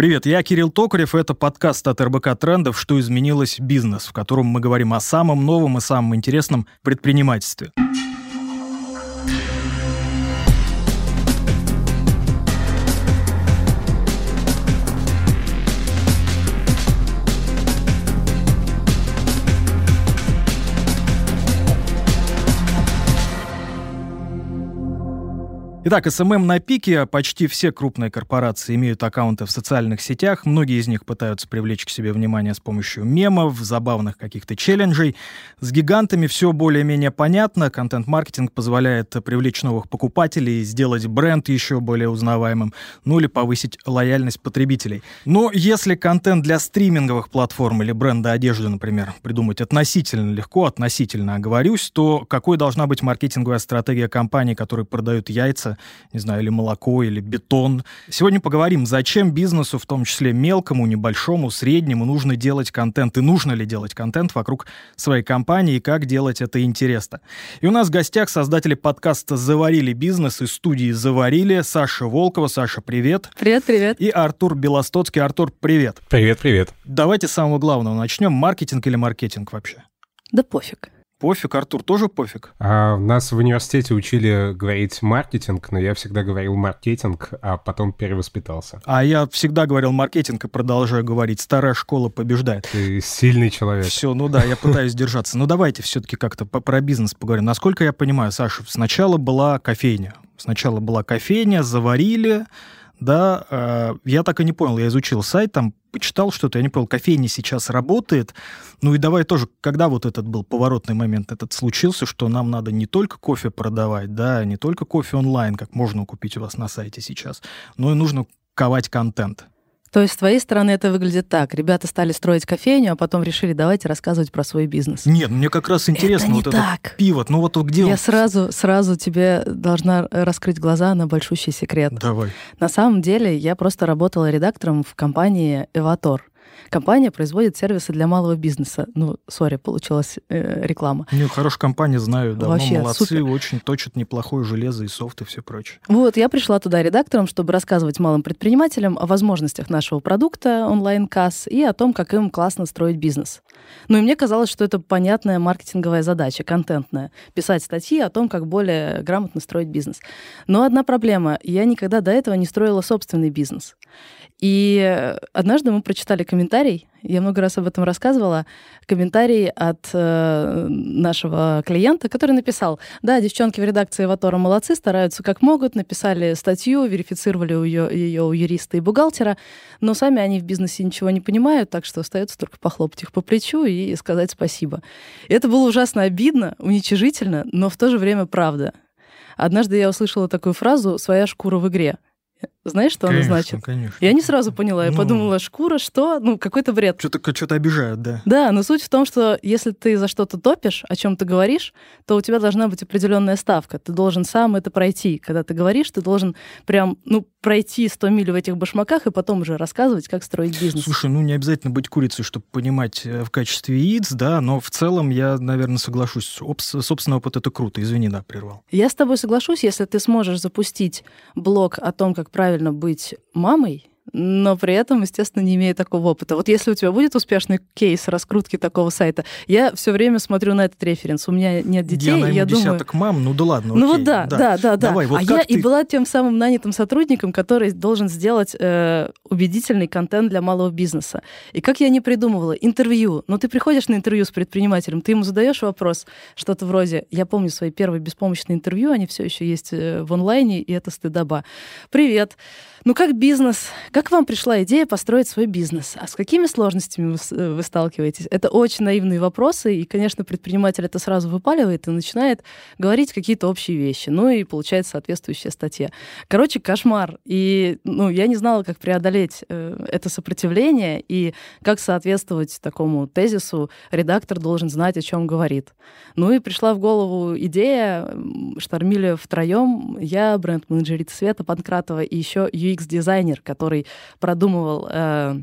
Привет, я Кирилл Токарев, это подкаст от РБК Трендов «Что изменилось? Бизнес», в котором мы говорим о самом новом и самом интересном предпринимательстве. Итак, SMM на пике. Почти все крупные корпорации имеют аккаунты в социальных сетях. Многие из них пытаются привлечь к себе внимание с помощью мемов, забавных каких-то челленджей. С гигантами все более-менее понятно. Контент-маркетинг позволяет привлечь новых покупателей, сделать бренд еще более узнаваемым, ну или повысить лояльность потребителей. Но если контент для стриминговых платформ или бренда одежды, например, придумать относительно легко, относительно оговорюсь, то какой должна быть маркетинговая стратегия компании, которые продают яйца, не знаю, или молоко, или бетон. Сегодня поговорим, зачем бизнесу, в том числе мелкому, небольшому, среднему, нужно делать контент, и нужно ли делать контент вокруг своей компании, и как делать это интересно. И у нас в гостях создатели подкаста «Заварили бизнес» из студии «Заварили» Саша Волкова. Саша, привет. Привет, привет. И Артур Белостоцкий. Артур, привет. Привет, привет. Давайте с самого главного начнем. Маркетинг или маркетинг вообще? Да пофиг. Пофиг, Артур, тоже пофиг? А, нас в университете учили говорить маркетинг, но я всегда говорил маркетинг, а потом перевоспитался. А я всегда говорил маркетинг и продолжаю говорить. Старая школа побеждает. Ты сильный человек. Все, ну да, я пытаюсь держаться. Но давайте все-таки как-то про бизнес поговорим. Насколько я понимаю, Саша, сначала была кофейня. Сначала была кофейня, заварили, да, э, я так и не понял, я изучил сайт, там почитал что-то, я не понял, кофейня сейчас работает, ну и давай тоже, когда вот этот был поворотный момент, этот случился, что нам надо не только кофе продавать, да, не только кофе онлайн, как можно купить у вас на сайте сейчас, но и нужно ковать контент. То есть с твоей стороны это выглядит так. Ребята стали строить кофейню, а потом решили, давайте рассказывать про свой бизнес. Нет, мне как раз интересно это не вот так. этот пивот. Ну вот где Я он? сразу, сразу тебе должна раскрыть глаза на большущий секрет. Давай. На самом деле я просто работала редактором в компании «Эватор». Компания производит сервисы для малого бизнеса. Ну, сори, получилась э, реклама. Ну, хорошая компания, знаю, давно Вообще, молодцы, супер. очень точат неплохое железо и софт и все прочее. Вот, я пришла туда редактором, чтобы рассказывать малым предпринимателям о возможностях нашего продукта онлайн-касс и о том, как им классно строить бизнес. Ну и мне казалось, что это понятная маркетинговая задача, контентная. Писать статьи о том, как более грамотно строить бизнес. Но одна проблема. Я никогда до этого не строила собственный бизнес. И однажды мы прочитали комментарий, я много раз об этом рассказывала, комментарий от э, нашего клиента, который написал, да, девчонки в редакции Ватора молодцы, стараются как могут, написали статью, верифицировали ее, ее у юриста и бухгалтера, но сами они в бизнесе ничего не понимают, так что остается только похлопать их по плечу и сказать спасибо. И это было ужасно обидно, уничижительно, но в то же время правда. Однажды я услышала такую фразу «своя шкура в игре». Знаешь, что конечно, она значит? Конечно. Я не сразу поняла. Я Ну. подумала, шкура, что? Ну, какой-то бред. Что-то что обижают, да. Да, но суть в том, что если ты за что-то топишь, о чем ты говоришь, то у тебя должна быть определенная ставка. Ты должен сам это пройти. Когда ты говоришь, ты должен прям, ну, пройти 100 миль в этих башмаках и потом уже рассказывать, как строить бизнес. Слушай, ну не обязательно быть курицей, чтобы понимать э, в качестве яиц, да, но в целом я, наверное, соглашусь. Опс- собственный опыт это круто. Извини, да, прервал. Я с тобой соглашусь, если ты сможешь запустить блог о том, как правильно быть мамой, но при этом, естественно, не имея такого опыта. Вот если у тебя будет успешный кейс раскрутки такого сайта, я все время смотрю на этот референс. У меня нет детей, я найму я думаю... десяток мам, ну да ладно, Ну окей, вот да, да, да, да. Давай, вот а я ты... и была тем самым нанятым сотрудником, который должен сделать э, убедительный контент для малого бизнеса. И как я не придумывала, интервью. Ну ты приходишь на интервью с предпринимателем, ты ему задаешь вопрос, что-то вроде, я помню свои первые беспомощные интервью, они все еще есть э, в онлайне, и это стыдоба. Привет. Ну как бизнес? Как вам пришла идея построить свой бизнес? А с какими сложностями вы, э, вы сталкиваетесь? Это очень наивные вопросы, и, конечно, предприниматель это сразу выпаливает и начинает говорить какие-то общие вещи. Ну и получается соответствующая статья. Короче, кошмар. И ну, я не знала, как преодолеть э, это сопротивление и как соответствовать такому тезису. Редактор должен знать, о чем говорит. Ну и пришла в голову идея, штормили втроем, я, бренд-менеджерица Света Панкратова и еще UX-дизайнер, который продумывал э,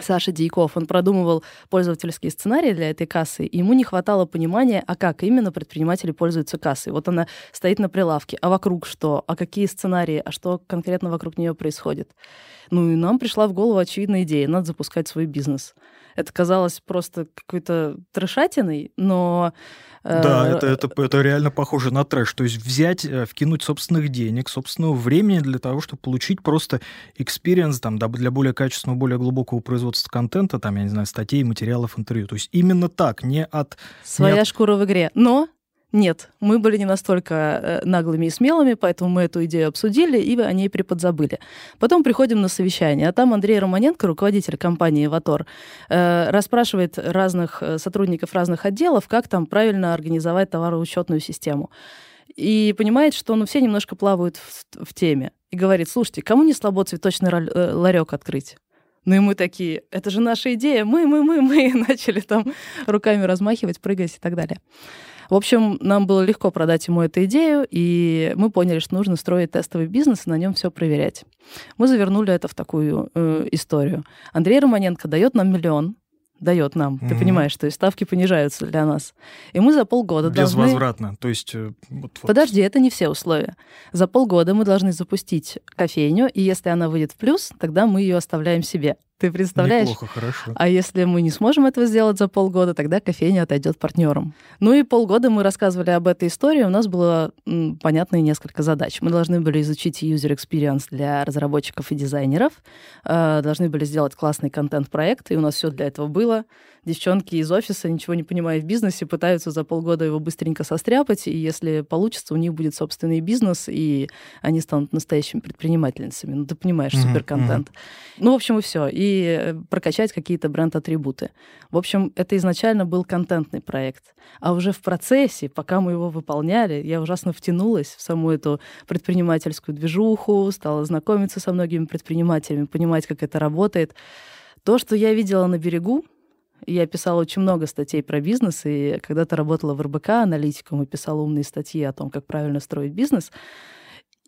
Саша Дьяков, он продумывал пользовательские сценарии для этой кассы, и ему не хватало понимания, а как именно предприниматели пользуются кассой. Вот она стоит на прилавке, а вокруг что, а какие сценарии, а что конкретно вокруг нее происходит. Ну и нам пришла в голову очевидная идея, надо запускать свой бизнес. Это казалось просто какой-то трешатиной, но... Э, да, это, это, это реально похоже на трэш. То есть взять, э, вкинуть собственных денег, собственного времени для того, чтобы получить просто experience там, для более качественного, более глубокого производства контента, там, я не знаю, статей, материалов, интервью. То есть именно так, не от... Своя не от... шкура в игре. Но нет, мы были не настолько э, наглыми и смелыми, поэтому мы эту идею обсудили и о ней приподзабыли. Потом приходим на совещание, а там Андрей Романенко, руководитель компании «Эватор», э, расспрашивает разных э, сотрудников разных отделов, как там правильно организовать товароучетную систему. И понимает, что ну, все немножко плавают в, в теме. И говорит, слушайте, кому не слабо цветочный ларек открыть? Ну и мы такие, это же наша идея, мы, мы, мы, мы, начали там руками размахивать, прыгать и так далее. В общем, нам было легко продать ему эту идею, и мы поняли, что нужно строить тестовый бизнес и на нем все проверять. Мы завернули это в такую э, историю. Андрей Романенко дает нам миллион, дает нам. Угу. Ты понимаешь, то есть ставки понижаются для нас. И мы за полгода Безвозвратно. должны... То есть... Э, вот, вот. Подожди, это не все условия. За полгода мы должны запустить кофейню, и если она выйдет в плюс, тогда мы ее оставляем себе. Ты представляешь? Неплохо, хорошо. А если мы не сможем этого сделать за полгода, тогда кофейня отойдет партнерам. Ну и полгода мы рассказывали об этой истории. У нас было м, понятно несколько задач. Мы должны были изучить user experience для разработчиков и дизайнеров, э, должны были сделать классный контент-проект, и у нас все для этого было девчонки из офиса, ничего не понимая в бизнесе, пытаются за полгода его быстренько состряпать, и если получится, у них будет собственный бизнес, и они станут настоящими предпринимательницами. Ну, ты понимаешь, mm-hmm. суперконтент. Mm-hmm. Ну, в общем, и все. И прокачать какие-то бренд-атрибуты. В общем, это изначально был контентный проект. А уже в процессе, пока мы его выполняли, я ужасно втянулась в саму эту предпринимательскую движуху, стала знакомиться со многими предпринимателями, понимать, как это работает. То, что я видела на берегу, я писала очень много статей про бизнес, и когда-то работала в РБК аналитиком и писала умные статьи о том, как правильно строить бизнес.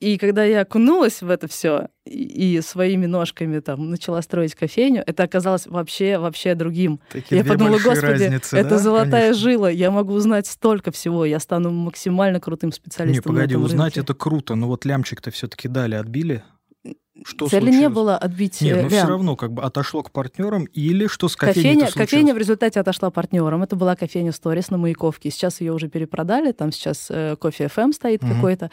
И когда я окунулась в это все и, и своими ножками там начала строить кофейню, это оказалось вообще вообще другим. Такие я подумала, господи, разницы, это да? золотая Конечно. жила, я могу узнать столько всего, я стану максимально крутым специалистом. Не, погоди, узнать рынке. это круто, но вот лямчик-то все-таки дали, отбили. Что Цели случилось? не было отбить Нет, но все равно как бы отошло к партнерам или что с кофейней кофейня, кофейня в результате отошла партнерам. Это была кофейня Сторис на Маяковке. Сейчас ее уже перепродали, там сейчас э, кофе FM стоит угу. какой-то.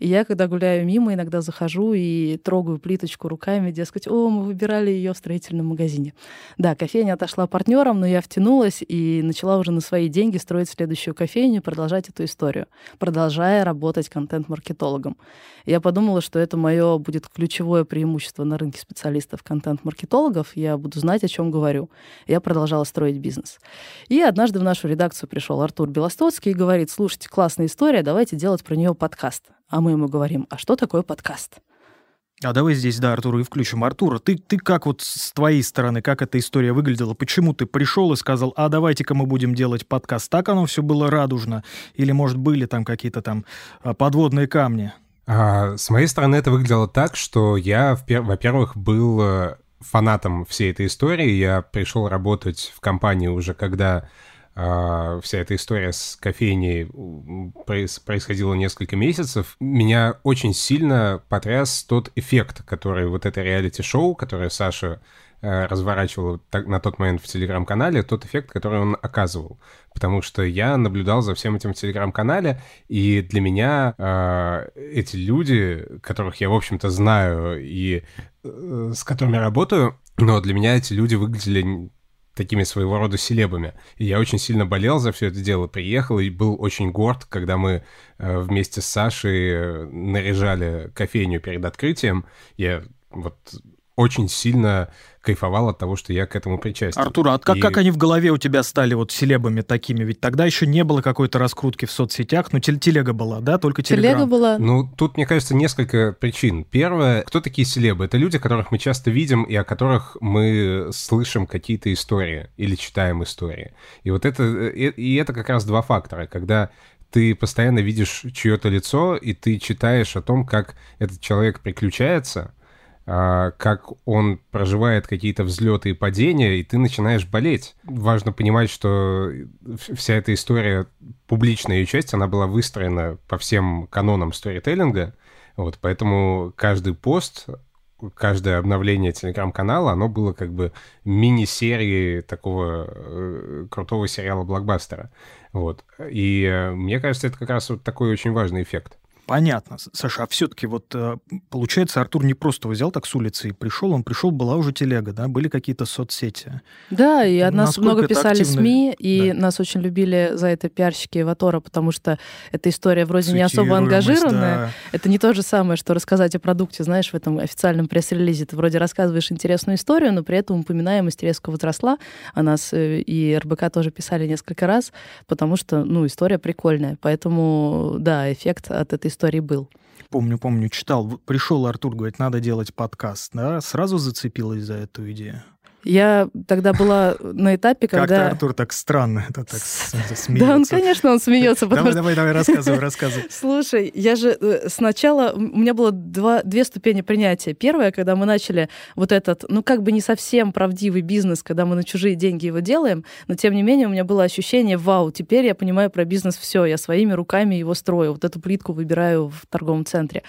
И я, когда гуляю мимо, иногда захожу и трогаю плиточку руками, дескать, о, мы выбирали ее в строительном магазине. Да, кофейня отошла партнерам, но я втянулась и начала уже на свои деньги строить следующую кофейню и продолжать эту историю, продолжая работать контент-маркетологом. Я подумала, что это мое будет ключевое преимущество на рынке специалистов контент-маркетологов. Я буду знать, о чем говорю. Я продолжала строить бизнес. И однажды в нашу редакцию пришел Артур Белостоцкий и говорит, слушайте, классная история, давайте делать про нее подкаст. А мы ему говорим, а что такое подкаст? А давай здесь, да, Артур, и включим. Артур, ты, ты как вот с твоей стороны, как эта история выглядела? Почему ты пришел и сказал, а давайте-ка мы будем делать подкаст? Так оно все было радужно? Или, может, были там какие-то там а, подводные камни? А, с моей стороны это выглядело так, что я, во-первых, был э, фанатом всей этой истории. Я пришел работать в компании уже когда Uh, вся эта история с кофейней происходила несколько месяцев, меня очень сильно потряс тот эффект, который вот это реалити-шоу, которое Саша разворачивал на тот момент в телеграм-канале, тот эффект, который он оказывал. Потому что я наблюдал за всем этим в телеграм-канале, и для меня э, эти люди, которых я, в общем-то, знаю и э, с которыми работаю, но для меня эти люди выглядели такими своего рода селебами. И я очень сильно болел за все это дело, приехал и был очень горд, когда мы э, вместе с Сашей э, наряжали кофейню перед открытием. Я вот очень сильно кайфовал от того, что я к этому причастен. Артур, а как, и... как они в голове у тебя стали вот селебами такими? Ведь тогда еще не было какой-то раскрутки в соцсетях, ну тел телега была, да, только телеграм. Телега была. Ну, тут, мне кажется, несколько причин. Первое, кто такие селебы? Это люди, которых мы часто видим и о которых мы слышим какие-то истории или читаем истории. И вот это, и, и это как раз два фактора, когда ты постоянно видишь чье-то лицо, и ты читаешь о том, как этот человек приключается, как он проживает какие-то взлеты и падения, и ты начинаешь болеть. Важно понимать, что вся эта история, публичная ее часть, она была выстроена по всем канонам сторителлинга, вот, поэтому каждый пост, каждое обновление телеграм-канала, оно было как бы мини-серией такого э, крутого сериала-блокбастера. Вот. И э, мне кажется, это как раз вот такой очень важный эффект. Понятно. Саша, а все-таки вот э, получается, Артур не просто взял так с улицы и пришел, он пришел, была уже телега, да, были какие-то соцсети. Да, и от нас Насколько много писали активно... СМИ, и да. нас очень любили за это пиарщики Ватора, потому что эта история вроде не особо ангажированная. Да. Это не то же самое, что рассказать о продукте, знаешь, в этом официальном пресс-релизе. Ты вроде рассказываешь интересную историю, но при этом упоминаемость резко возросла. О нас э, и РБК тоже писали несколько раз, потому что, ну, история прикольная. Поэтому, да, эффект от этой истории был. Помню, помню, читал. Пришел Артур, говорит, надо делать подкаст. Да? Сразу зацепилась за эту идею. Я тогда была на этапе, когда... Как-то Артур так странно это так смеется. Да, он, конечно, он смеется. Давай, давай, давай, рассказывай, рассказывай. Слушай, я же э, сначала... У меня было два, две ступени принятия. Первая, когда мы начали вот этот, ну, как бы не совсем правдивый бизнес, когда мы на чужие деньги его делаем, но, тем не менее, у меня было ощущение, вау, теперь я понимаю про бизнес все, я своими руками его строю, вот эту плитку выбираю в торговом центре.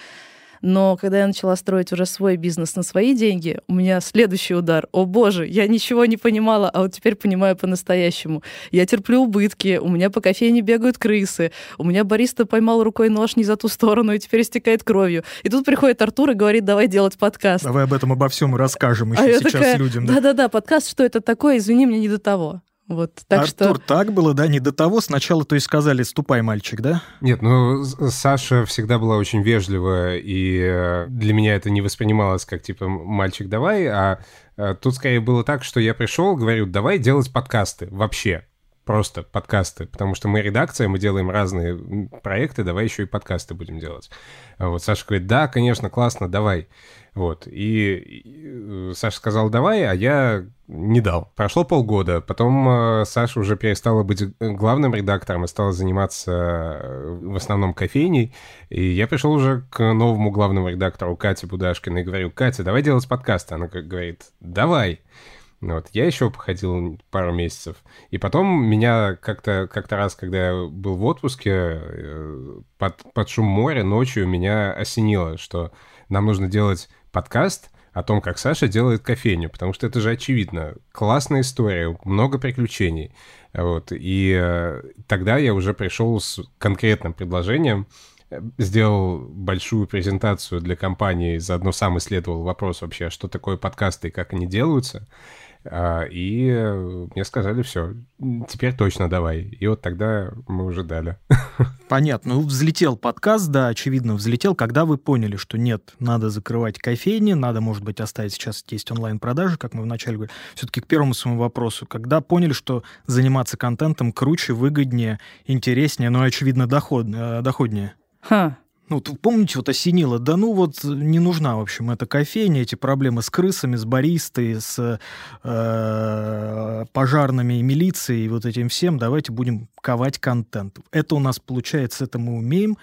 Но когда я начала строить уже свой бизнес на свои деньги, у меня следующий удар. О боже, я ничего не понимала, а вот теперь понимаю по-настоящему. Я терплю убытки, у меня по кофейне бегают крысы, у меня бариста поймал рукой нож не за ту сторону и теперь истекает кровью. И тут приходит Артур и говорит, давай делать подкаст. Давай об этом обо всем расскажем еще а сейчас такая, людям. Да-да-да, подкаст, что это такое, извини, мне не до того. Вот, так Артур, что... так было, да, не до того. Сначала, то есть, сказали, ступай, мальчик, да? Нет, ну, Саша всегда была очень вежливая, и э, для меня это не воспринималось как, типа, мальчик, давай, а э, тут скорее было так, что я пришел, говорю, давай делать подкасты вообще, просто подкасты, потому что мы редакция, мы делаем разные проекты, давай еще и подкасты будем делать. Вот Саша говорит, да, конечно, классно, давай. Вот, и, э, Саша сказал давай, а я не дал. Прошло полгода, потом э, Саша уже перестала быть главным редактором и стала заниматься э, в основном кофейней, и я пришел уже к новому главному редактору Кате Будашкиной и говорю, Катя, давай делать подкасты. Она говорит, давай. Вот, я еще походил пару месяцев. И потом меня как-то как раз, когда я был в отпуске, э, под, под шум моря ночью меня осенило, что нам нужно делать подкаст о том, как Саша делает кофейню, потому что это же очевидно. Классная история, много приключений. Вот. И э, тогда я уже пришел с конкретным предложением, э, сделал большую презентацию для компании, заодно сам исследовал вопрос вообще, что такое подкасты и как они делаются. А, и э, мне сказали, все, теперь точно давай. И вот тогда мы уже дали. Понятно. Ну, взлетел подкаст, да, очевидно, взлетел, когда вы поняли, что нет, надо закрывать кофейни, надо, может быть, оставить сейчас есть онлайн-продажи, как мы вначале говорили. Все-таки к первому своему вопросу. Когда поняли, что заниматься контентом круче, выгоднее, интереснее, но, очевидно, доход, э, доходнее? Ха, ну, помните, вот осенило, да ну вот не нужна, в общем, эта кофейня, эти проблемы с крысами, с баристой, с э, пожарными и милицией, и вот этим всем, давайте будем ковать контент. Это у нас получается, это мы умеем.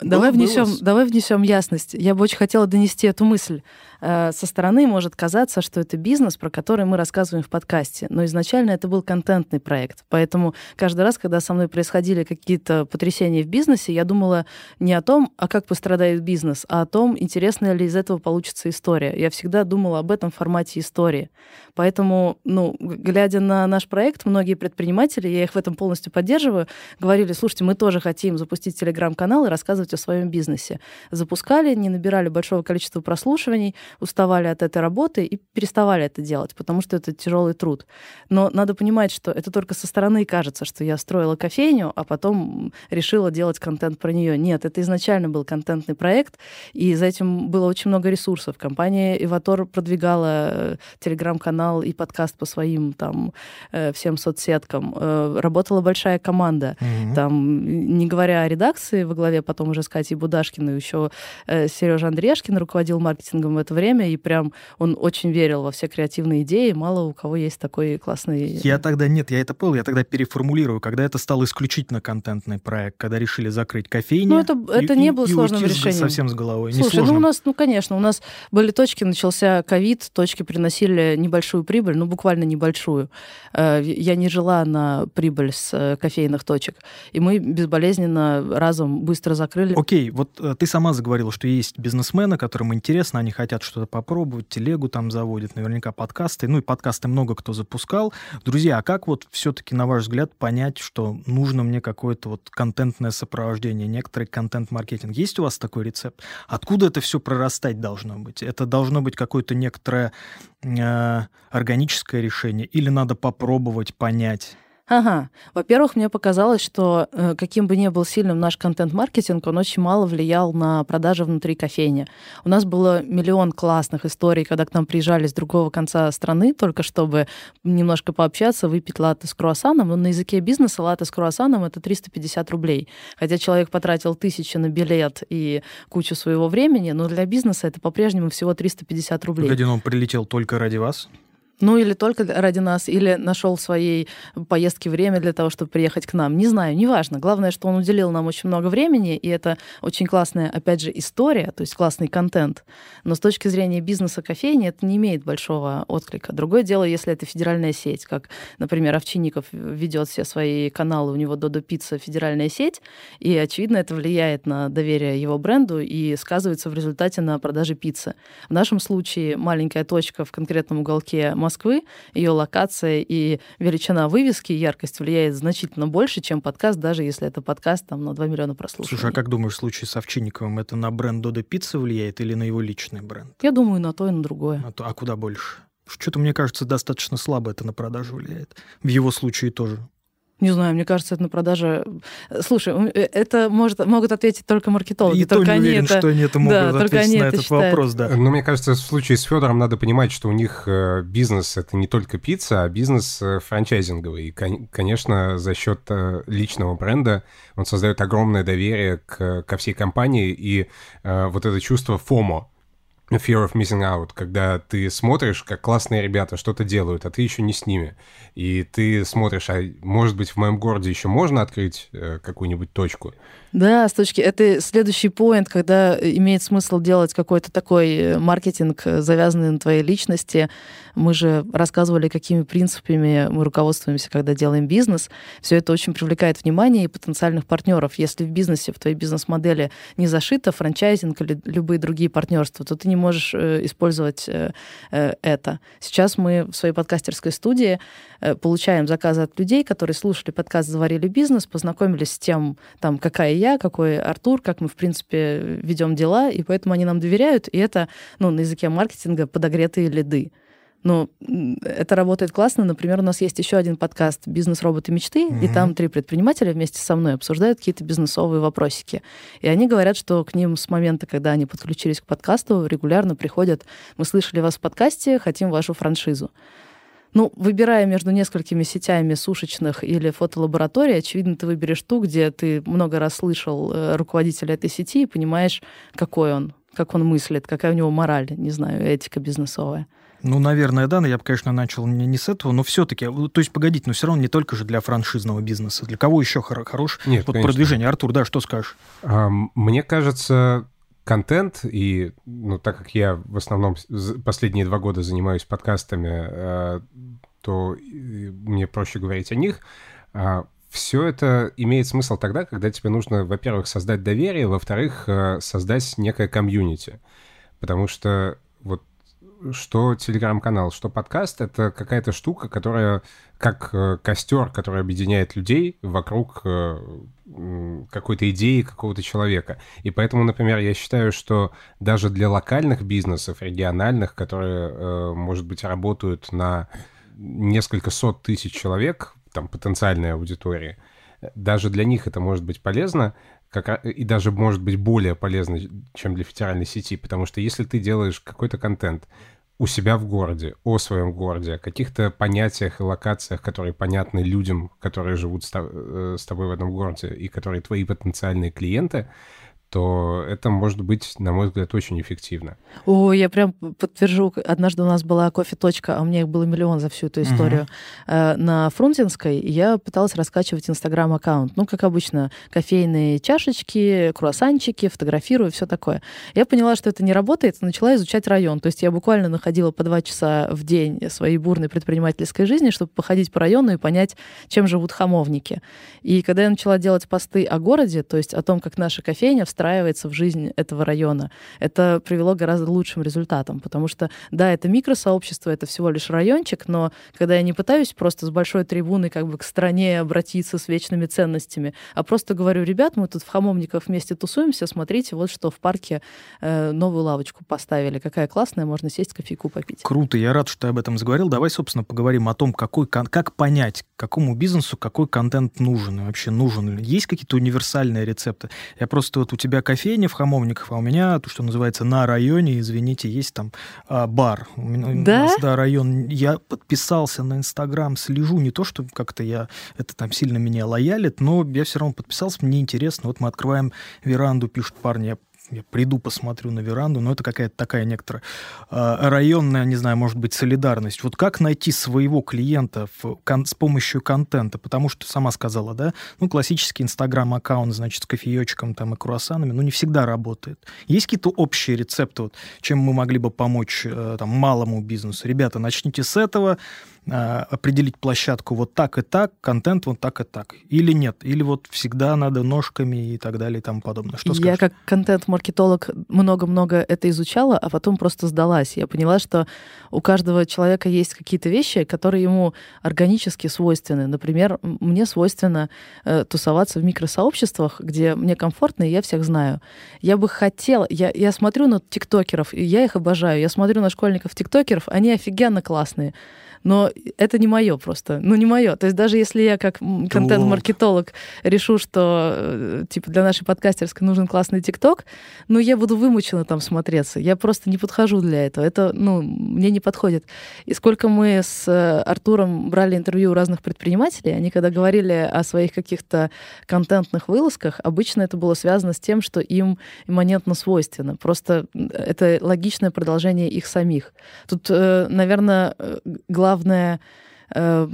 Давай внесем, давай внесем ясность. Я бы очень хотела донести эту мысль. Э, со стороны может казаться, что это бизнес, про который мы рассказываем в подкасте, но изначально это был контентный проект. Поэтому каждый раз, когда со мной происходили какие-то потрясения в бизнесе, я думала не о том, а как пострадает бизнес, а о том, интересная ли из этого получится история. Я всегда думала об этом в формате истории. Поэтому, ну, глядя на наш проект, многие предприниматели, я их в этом полностью поддерживаю, говорили, слушайте, мы тоже хотим запустить телеграм-канал и рассказывать о своем бизнесе. Запускали, не набирали большого количества прослушиваний, уставали от этой работы и переставали это делать, потому что это тяжелый труд. Но надо понимать, что это только со стороны кажется, что я строила кофейню, а потом решила делать контент про нее. Нет, это изначально был контентный проект, и за этим было очень много ресурсов. Компания Иватор продвигала э, телеграм-канал и подкаст по своим там э, всем соцсеткам. Э, работала большая команда. Mm-hmm. Там, не говоря о редакции во главе потом уже уже с Катей Будашкиной, еще э, Сережа Андрешкин руководил маркетингом в это время, и прям он очень верил во все креативные идеи. Мало у кого есть такой классный... Я тогда, нет, я это понял, я тогда переформулирую. Когда это стал исключительно контентный проект, когда решили закрыть кофейню... Ну, это, это и, не было и сложным решением. совсем с головой. Слушай, ну у нас, ну конечно, у нас были точки, начался ковид, точки приносили небольшую прибыль, ну буквально небольшую. Э, я не жила на прибыль с э, кофейных точек, и мы безболезненно разом быстро закрыли. Окей, вот э, ты сама заговорила, что есть бизнесмены, которым интересно, они хотят что-то попробовать, телегу там заводят, наверняка подкасты, ну и подкасты много кто запускал. Друзья, а как вот все-таки, на ваш взгляд, понять, что нужно мне какое-то вот контентное сопровождение, некоторый контент-маркетинг? Есть у вас такой рецепт? Откуда это все прорастать должно быть? Это должно быть какое-то некоторое э, органическое решение или надо попробовать понять? Ага. Во-первых, мне показалось, что э, каким бы ни был сильным наш контент-маркетинг, он очень мало влиял на продажи внутри кофейни. У нас было миллион классных историй, когда к нам приезжали с другого конца страны, только чтобы немножко пообщаться, выпить латте с круассаном. Но на языке бизнеса латте с круассаном — это 350 рублей. Хотя человек потратил тысячи на билет и кучу своего времени, но для бизнеса это по-прежнему всего 350 рублей. Погоди, он прилетел только ради вас? Ну, или только ради нас, или нашел в своей поездке время для того, чтобы приехать к нам. Не знаю, неважно. Главное, что он уделил нам очень много времени, и это очень классная, опять же, история, то есть классный контент. Но с точки зрения бизнеса кофейни это не имеет большого отклика. Другое дело, если это федеральная сеть, как, например, Овчинников ведет все свои каналы, у него Додо Пицца федеральная сеть, и, очевидно, это влияет на доверие его бренду и сказывается в результате на продаже пиццы. В нашем случае маленькая точка в конкретном уголке Москвы, ее локация и величина вывески, яркость влияет значительно больше, чем подкаст, даже если это подкаст там, на 2 миллиона прослушиваний. Слушай, а как думаешь, в случае с Овчинниковым это на бренд Додо Пицца влияет или на его личный бренд? Я думаю, на то и на другое. А, то, а куда больше? Что-то, мне кажется, достаточно слабо это на продажу влияет. В его случае тоже. Не знаю, мне кажется, это на продаже... Слушай, э, это может, могут ответить только маркетологи. И только то не они уверен, это... что они это могут да, только ответить они на это этот считают. вопрос, да. Ну, мне кажется, в случае с Федором надо понимать, что у них э, бизнес это не только пицца, а бизнес э, франчайзинговый. И, кон- конечно, за счет личного бренда он создает огромное доверие к, ко всей компании и вот это чувство FOMO. Fear of missing out, когда ты смотришь, как классные ребята что-то делают, а ты еще не с ними. И ты смотришь, а может быть в моем городе еще можно открыть э, какую-нибудь точку? Да, с точки... Это следующий поинт, когда имеет смысл делать какой-то такой э, маркетинг, э, завязанный на твоей личности. Мы же рассказывали, какими принципами мы руководствуемся, когда делаем бизнес. Все это очень привлекает внимание и потенциальных партнеров. Если в бизнесе, в твоей бизнес-модели не зашито франчайзинг или любые другие партнерства, то ты не можешь э, использовать э, э, это. Сейчас мы в своей подкастерской студии получаем заказы от людей, которые слушали подкаст «Заварили бизнес», познакомились с тем, там, какая я, какой Артур, как мы, в принципе, ведем дела, и поэтому они нам доверяют, и это, ну, на языке маркетинга подогретые лиды. Ну, это работает классно. Например, у нас есть еще один подкаст «Бизнес, роботы, мечты», Мгм. и там три предпринимателя вместе со мной обсуждают какие-то бизнесовые вопросики. И они говорят, что к ним с момента, когда они подключились к подкасту, регулярно приходят «Мы слышали вас в подкасте, хотим вашу франшизу». Ну, выбирая между несколькими сетями сушечных или фотолабораторий, очевидно, ты выберешь ту, где ты много раз слышал э, руководителя этой сети и понимаешь, какой он, как он мыслит, какая у него мораль, не знаю, этика бизнесовая. Ну, наверное, да, но я бы, конечно, начал не, не с этого, но все-таки, то есть, погодите, но все равно не только же для франшизного бизнеса. Для кого еще хоро- хорош Нет, вот конечно. продвижение? Артур, да, что скажешь? Ам, Мне кажется, контент, и, ну, так как я в основном последние два года занимаюсь подкастами, э, то мне проще говорить о них, все это имеет смысл тогда, когда тебе нужно, во-первых, создать доверие, во-вторых, э, создать некое комьюнити. Потому что вот что телеграм-канал, что подкаст — это какая-то штука, которая как э, костер, который объединяет людей вокруг э, какой-то идеи какого-то человека. И поэтому, например, я считаю, что даже для локальных бизнесов, региональных, которые, э, может быть, работают на несколько сот тысяч человек, там, потенциальной аудитории, даже для них это может быть полезно, как, ра- и даже может быть более полезно, чем для федеральной сети, потому что если ты делаешь какой-то контент у себя в городе, о своем городе, о каких-то понятиях и локациях, которые понятны людям, которые живут с, э, тобой в этом городе, и которые твои потенциальные клиенты, то это может быть, на мой взгляд, очень эффективно. О, я прям подтвержу. Однажды у нас была кофе-точка, а у меня их было миллион за всю эту историю, uh-huh. на Фрунзенской. Я пыталась раскачивать Инстаграм-аккаунт. Ну, как обычно, кофейные чашечки, круассанчики, фотографирую, все такое. Я поняла, что это не работает, начала изучать район. То есть я буквально находила по два часа в день своей бурной предпринимательской жизни, чтобы походить по району и понять, чем живут хамовники. И когда я начала делать посты о городе, то есть о том, как наша кофейня встраивается в жизнь этого района. Это привело к гораздо лучшим результатам, потому что, да, это микросообщество, это всего лишь райончик, но когда я не пытаюсь просто с большой трибуны как бы к стране обратиться с вечными ценностями, а просто говорю, ребят, мы тут в Хамовниках вместе тусуемся, смотрите, вот что в парке э, новую лавочку поставили, какая классная, можно сесть кофейку попить. Круто, я рад, что ты об этом заговорил. Давай, собственно, поговорим о том, какой, как понять, какому бизнесу какой контент нужен и вообще нужен. Есть какие-то универсальные рецепты? Я просто вот у тебя тебя кофейня в Хамовниках, а у меня, то, что называется, на районе, извините, есть там а, бар. Да? У нас, да, район. Я подписался на Инстаграм, слежу, не то, что как-то я, это там сильно меня лоялит, но я все равно подписался, мне интересно. Вот мы открываем веранду, пишут парни, я я приду, посмотрю на веранду, но это какая-то такая некоторая э, районная, не знаю, может быть, солидарность. Вот как найти своего клиента в, кон, с помощью контента? Потому что, сама сказала, да, ну, классический инстаграм-аккаунт, значит, с кофеечком там и круассанами, ну, не всегда работает. Есть какие-то общие рецепты, вот, чем мы могли бы помочь э, там, малому бизнесу? Ребята, начните с этого, а, определить площадку вот так и так, контент вот так и так. Или нет? Или вот всегда надо ножками и так далее и тому подобное. Что Я скажешь? как контент-маркетолог много-много это изучала, а потом просто сдалась. Я поняла, что у каждого человека есть какие-то вещи, которые ему органически свойственны. Например, мне свойственно э, тусоваться в микросообществах, где мне комфортно, и я всех знаю. Я бы хотела... Я, я смотрю на тиктокеров, и я их обожаю. Я смотрю на школьников-тиктокеров, они офигенно классные но это не мое просто, ну не мое. То есть даже если я как контент-маркетолог решу, что э, типа для нашей подкастерской нужен классный ТикТок, ну я буду вымучена там смотреться. Я просто не подхожу для этого. Это, ну, мне не подходит. И сколько мы с э, Артуром брали интервью у разных предпринимателей, они когда говорили о своих каких-то контентных вылазках, обычно это было связано с тем, что им имманентно свойственно. Просто это логичное продолжение их самих. Тут, э, наверное, главное главное э,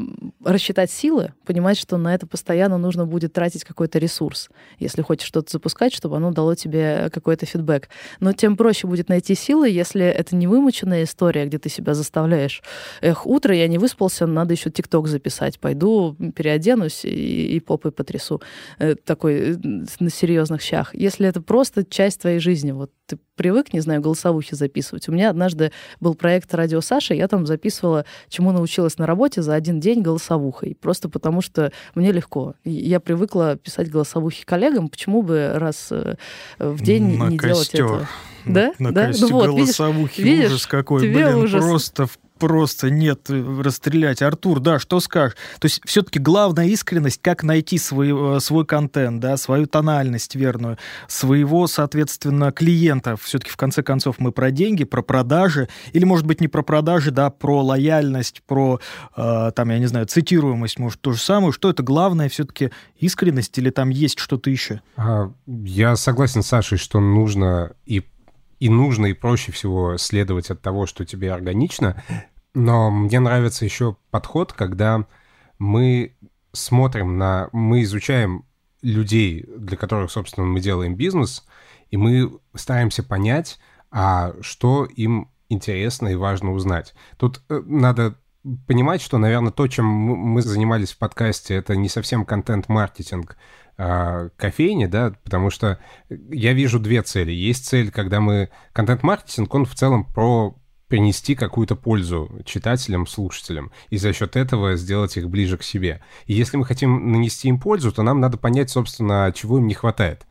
рассчитать силы, понимать, что на это постоянно нужно будет тратить какой-то ресурс, если хочешь что-то запускать, чтобы оно дало тебе какой-то фидбэк. Но тем проще будет найти силы, если это не вымученная история, где ты себя заставляешь. Эх, утро я не выспался, надо еще ТикТок записать. Пойду, переоденусь и, и попой потрясу. Э, такой э, на серьезных щах. Если это просто часть твоей жизни, вот ты привык, не знаю, голосовухи записывать. У меня однажды был проект «Радио Саша», я там записывала, чему научилась на работе за один день голосовухой. Просто потому что мне легко. Я привыкла писать голосовухи коллегам, почему бы раз э, в день на не костер. делать этого? Да? На да? ну вот, голосовухи, видишь, ужас какой, блин, ужас. просто в просто нет э, расстрелять. Артур, да, что скажешь? То есть все-таки главная искренность, как найти свой, э, свой контент, да, свою тональность верную, своего, соответственно, клиента. Все-таки в конце концов мы про деньги, про продажи, или, может быть, не про продажи, да, про лояльность, про, э, там, я не знаю, цитируемость, может, то же самое. Что это главное все-таки искренность или там есть что-то еще? А, я согласен с Сашей, что нужно и и нужно, и проще всего следовать от того, что тебе органично. Но мне нравится еще подход, когда мы смотрим на... Мы изучаем людей, для которых, собственно, мы делаем бизнес, и мы стараемся понять, а что им интересно и важно узнать. Тут э, надо понимать, что, наверное, то, чем мы занимались в подкасте, это не совсем контент-маркетинг, кофейни, да, потому что я вижу две цели. Есть цель, когда мы... Контент-маркетинг, он в целом про принести какую-то пользу читателям, слушателям, и за счет этого сделать их ближе к себе. И если мы хотим нанести им пользу, то нам надо понять, собственно, чего им не хватает.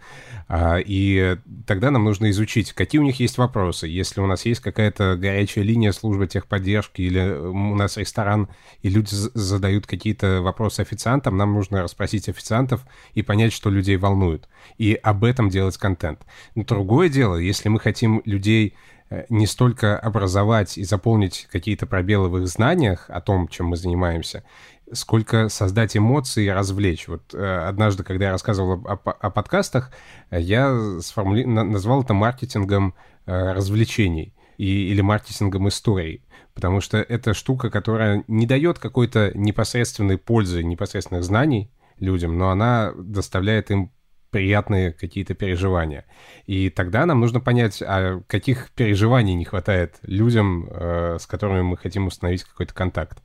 А, и тогда нам нужно изучить, какие у них есть вопросы. Если у нас есть какая-то горячая линия службы техподдержки, или у нас ресторан, и люди задают какие-то вопросы официантам, нам нужно расспросить официантов и понять, что людей волнует. И об этом делать контент. Но другое дело, если мы хотим людей э, не столько образовать и заполнить какие-то пробелы в их знаниях о том, чем мы занимаемся, сколько создать эмоции и развлечь. Вот э, однажды, когда я рассказывал о, о, подкастах, я сформули... назвал это маркетингом э, развлечений и, или маркетингом историй. Потому что это штука, которая не дает какой-то непосредственной пользы, непосредственных знаний людям, но она доставляет им приятные какие-то переживания. И тогда нам нужно понять, а каких переживаний не хватает людям, э, с которыми мы хотим установить какой-то контакт.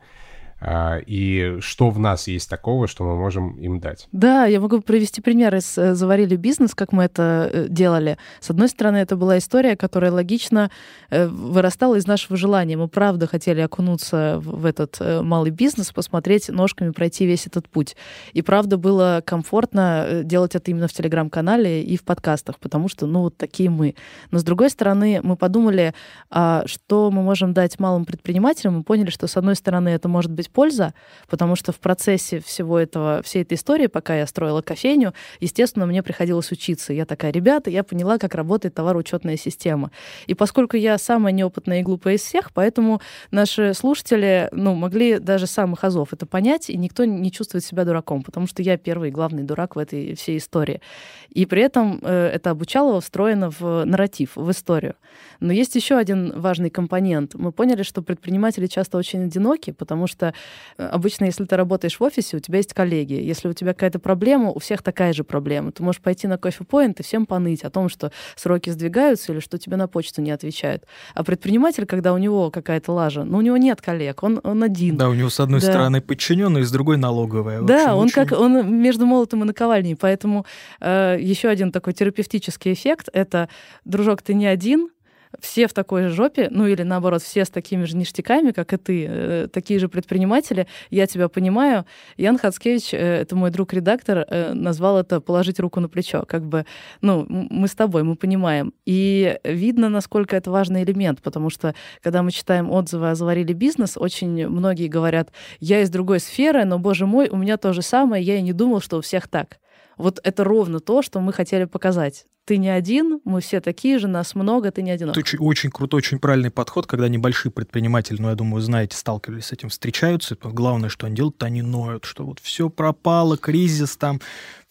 А, и что в нас есть такого, что мы можем им дать. Да, я могу привести пример из э, «Заварили бизнес», как мы это э, делали. С одной стороны, это была история, которая логично э, вырастала из нашего желания. Мы правда хотели окунуться в этот малый бизнес, посмотреть ножками, пройти весь этот путь. И правда было комфортно делать это именно в Телеграм-канале и в подкастах, потому что, ну, вот такие мы. Но с другой стороны, мы подумали, а что мы можем дать малым предпринимателям, мы поняли, что, с одной стороны, это может быть есть польза, потому что в процессе всего этого, всей этой истории, пока я строила кофейню, естественно, мне приходилось учиться. Я такая, ребята, я поняла, как работает товароучетная система. И поскольку я самая неопытная и глупая из всех, поэтому наши слушатели ну, могли даже самых азов это понять, и никто не чувствует себя дураком, потому что я первый главный дурак в этой всей истории. И при этом э, это обучало встроено в нарратив, в историю. Но есть еще один важный компонент. Мы поняли, что предприниматели часто очень одиноки, потому что э, обычно, если ты работаешь в офисе, у тебя есть коллеги. Если у тебя какая-то проблема, у всех такая же проблема. Ты можешь пойти на кофе-поинт и всем поныть о том, что сроки сдвигаются или что тебе на почту не отвечают. А предприниматель, когда у него какая-то лажа, ну, у него нет коллег, он, он один. Да, у него с одной да. стороны подчиненный, с другой налоговая. Да, общем, он очень... как он между молотом и наковальней. Поэтому э, еще один такой терапевтический эффект — это, дружок, ты не один, все в такой же жопе, ну или наоборот, все с такими же ништяками, как и ты, э, такие же предприниматели, я тебя понимаю. Ян Хацкевич, э, это мой друг-редактор, э, назвал это «положить руку на плечо», как бы, ну, мы с тобой, мы понимаем. И видно, насколько это важный элемент, потому что, когда мы читаем отзывы о «Заварили бизнес», очень многие говорят, я из другой сферы, но, боже мой, у меня то же самое, я и не думал, что у всех так. Вот это ровно то, что мы хотели показать ты не один, мы все такие же, нас много, ты не одинок. Это очень, очень крутой, очень правильный подход, когда небольшие предприниматели, ну, я думаю, знаете, сталкивались с этим, встречаются, главное, что они делают, они ноют, что вот все пропало, кризис там,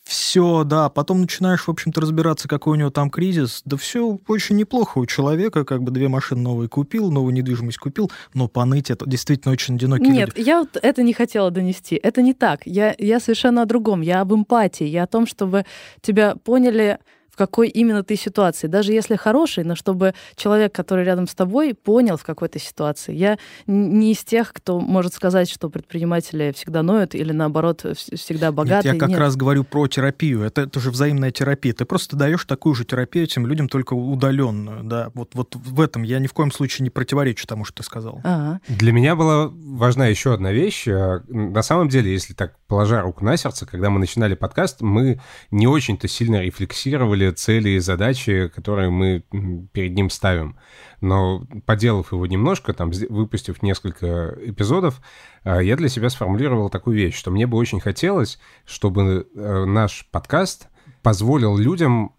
все, да, потом начинаешь, в общем-то, разбираться, какой у него там кризис. Да все очень неплохо у человека, как бы две машины новые купил, новую недвижимость купил, но поныть это действительно очень одинокие Нет, люди. я вот это не хотела донести. Это не так. Я, я совершенно о другом. Я об эмпатии. Я о том, чтобы тебя поняли какой именно ты ситуации. Даже если хороший, но чтобы человек, который рядом с тобой, понял в какой то ситуации. Я не из тех, кто может сказать, что предприниматели всегда ноют или наоборот всегда богаты. Нет, я как Нет. раз говорю про терапию. Это, это же взаимная терапия. Ты просто даешь такую же терапию этим людям, только удаленную. Да, вот, вот в этом я ни в коем случае не противоречу тому, что ты сказал. Ага. Для меня была важна еще одна вещь. Э, на самом деле, если так положа руку на сердце, когда мы начинали подкаст, мы не очень-то сильно рефлексировали цели и задачи, которые мы перед ним ставим. Но поделав его немножко, там, выпустив несколько эпизодов, а, я для себя сформулировал такую вещь, что мне бы очень хотелось, чтобы э, наш подкаст позволил людям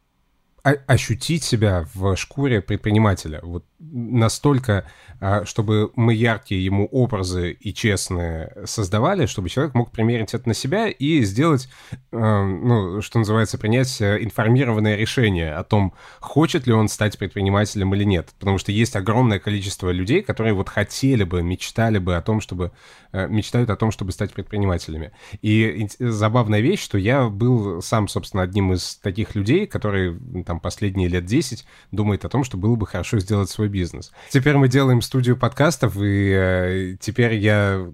ощутить себя в шкуре предпринимателя. Вот настолько а, чтобы мы яркие ему образы и честные создавали, чтобы человек мог примерить это на себя и сделать, а, ну, что называется, принять э, информированное решение о том, хочет ли он стать предпринимателем или нет. Потому что есть огромное количество людей, которые вот хотели бы, мечтали бы о том, чтобы э, мечтают о том, чтобы стать предпринимателями. И забавная вещь, что я был сам, собственно, одним из таких людей, которые там последние лет 10 думает о том, что было бы хорошо сделать свой бизнес. Теперь мы делаем студию подкастов, и э, теперь я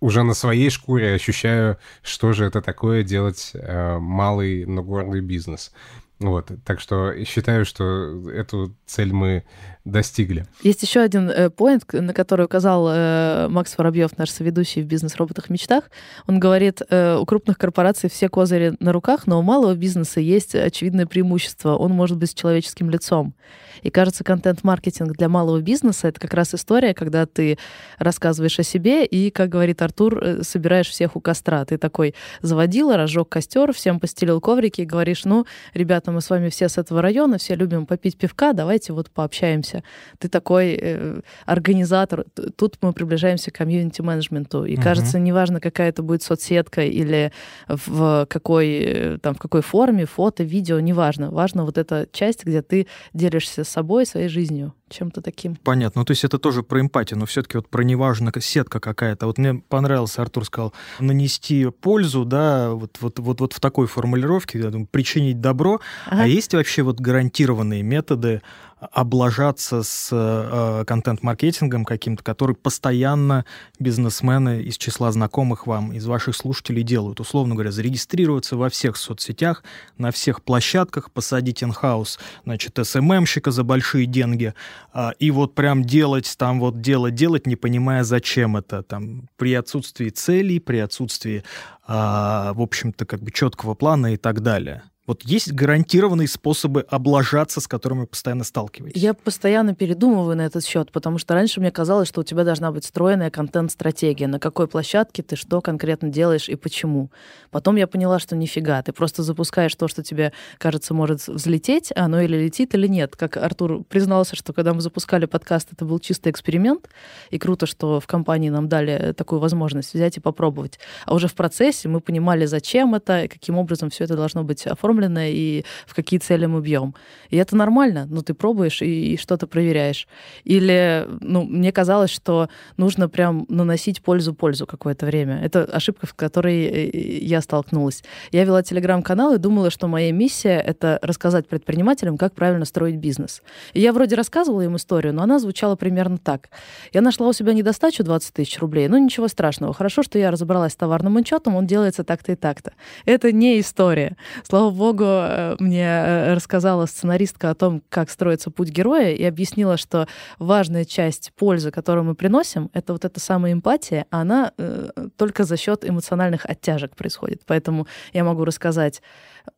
уже на своей шкуре ощущаю, что же это такое делать э, малый, но гордый бизнес. Вот, так что считаю, что эту цель мы достигли. Есть еще один э, поинт, на который указал э, Макс Воробьев, наш соведущий в «Бизнес-роботах мечтах». Он говорит, э, у крупных корпораций все козыри на руках, но у малого бизнеса есть очевидное преимущество. Он может быть с человеческим лицом. И кажется, контент-маркетинг для малого бизнеса — это как раз история, когда ты рассказываешь о себе и, как говорит Артур, э, собираешь всех у костра. Ты такой заводила, разжег костер, всем постелил коврики и говоришь, ну, ребята, мы с вами все с этого района, все любим попить пивка, давайте вот пообщаемся. Ты такой э, организатор. Тут мы приближаемся к комьюнити-менеджменту. И, угу. кажется, неважно, какая это будет соцсетка или в какой, э, там, в какой форме, фото, видео, неважно. Важно вот эта часть, где ты делишься собой, своей жизнью чем-то таким. Понятно. Ну, то есть это тоже про эмпатию, но все-таки вот про неважно, сетка какая-то. Вот мне понравился, Артур сказал, нанести пользу, да, вот, вот, вот, вот в такой формулировке, я думаю, причинить добро. Ага. А есть вообще вот гарантированные методы облажаться с э, контент-маркетингом каким-то, который постоянно бизнесмены из числа знакомых вам, из ваших слушателей делают. Условно говоря, зарегистрироваться во всех соцсетях, на всех площадках, посадить инхаус, значит, СММщика за большие деньги, э, и вот прям делать там вот делать, делать, не понимая, зачем это, там, при отсутствии целей, при отсутствии, э, в общем-то, как бы четкого плана и так далее. Вот есть гарантированные способы облажаться, с которыми вы постоянно сталкиваетесь? Я постоянно передумываю на этот счет, потому что раньше мне казалось, что у тебя должна быть стройная контент-стратегия, на какой площадке ты что конкретно делаешь и почему. Потом я поняла, что нифига, ты просто запускаешь то, что тебе кажется может взлететь, оно или летит, или нет. Как Артур признался, что когда мы запускали подкаст, это был чистый эксперимент, и круто, что в компании нам дали такую возможность взять и попробовать. А уже в процессе мы понимали, зачем это, каким образом все это должно быть оформлено, оформлено и в какие цели мы бьем. И это нормально, ну, ты пробуешь и, и что-то проверяешь. Или, ну, мне казалось, что нужно прям наносить пользу-пользу какое-то время. Это ошибка, в которой э, я столкнулась. Я вела телеграм-канал и думала, что моя миссия — это рассказать предпринимателям, как правильно строить бизнес. И я вроде рассказывала им историю, но она звучала примерно так. Я нашла у себя недостачу 20 тысяч рублей, ну, ничего страшного. Хорошо, что я разобралась с товарным учетом, он делается так-то и так-то. Это не история. Слава богу, э, мне э, рассказала сценаристка о том, как строится путь героя, и объяснила, что важная часть пользы, которую мы приносим, это вот эта самая эмпатия, а она э, только за счет эмоциональных оттяжек происходит. Поэтому я могу рассказать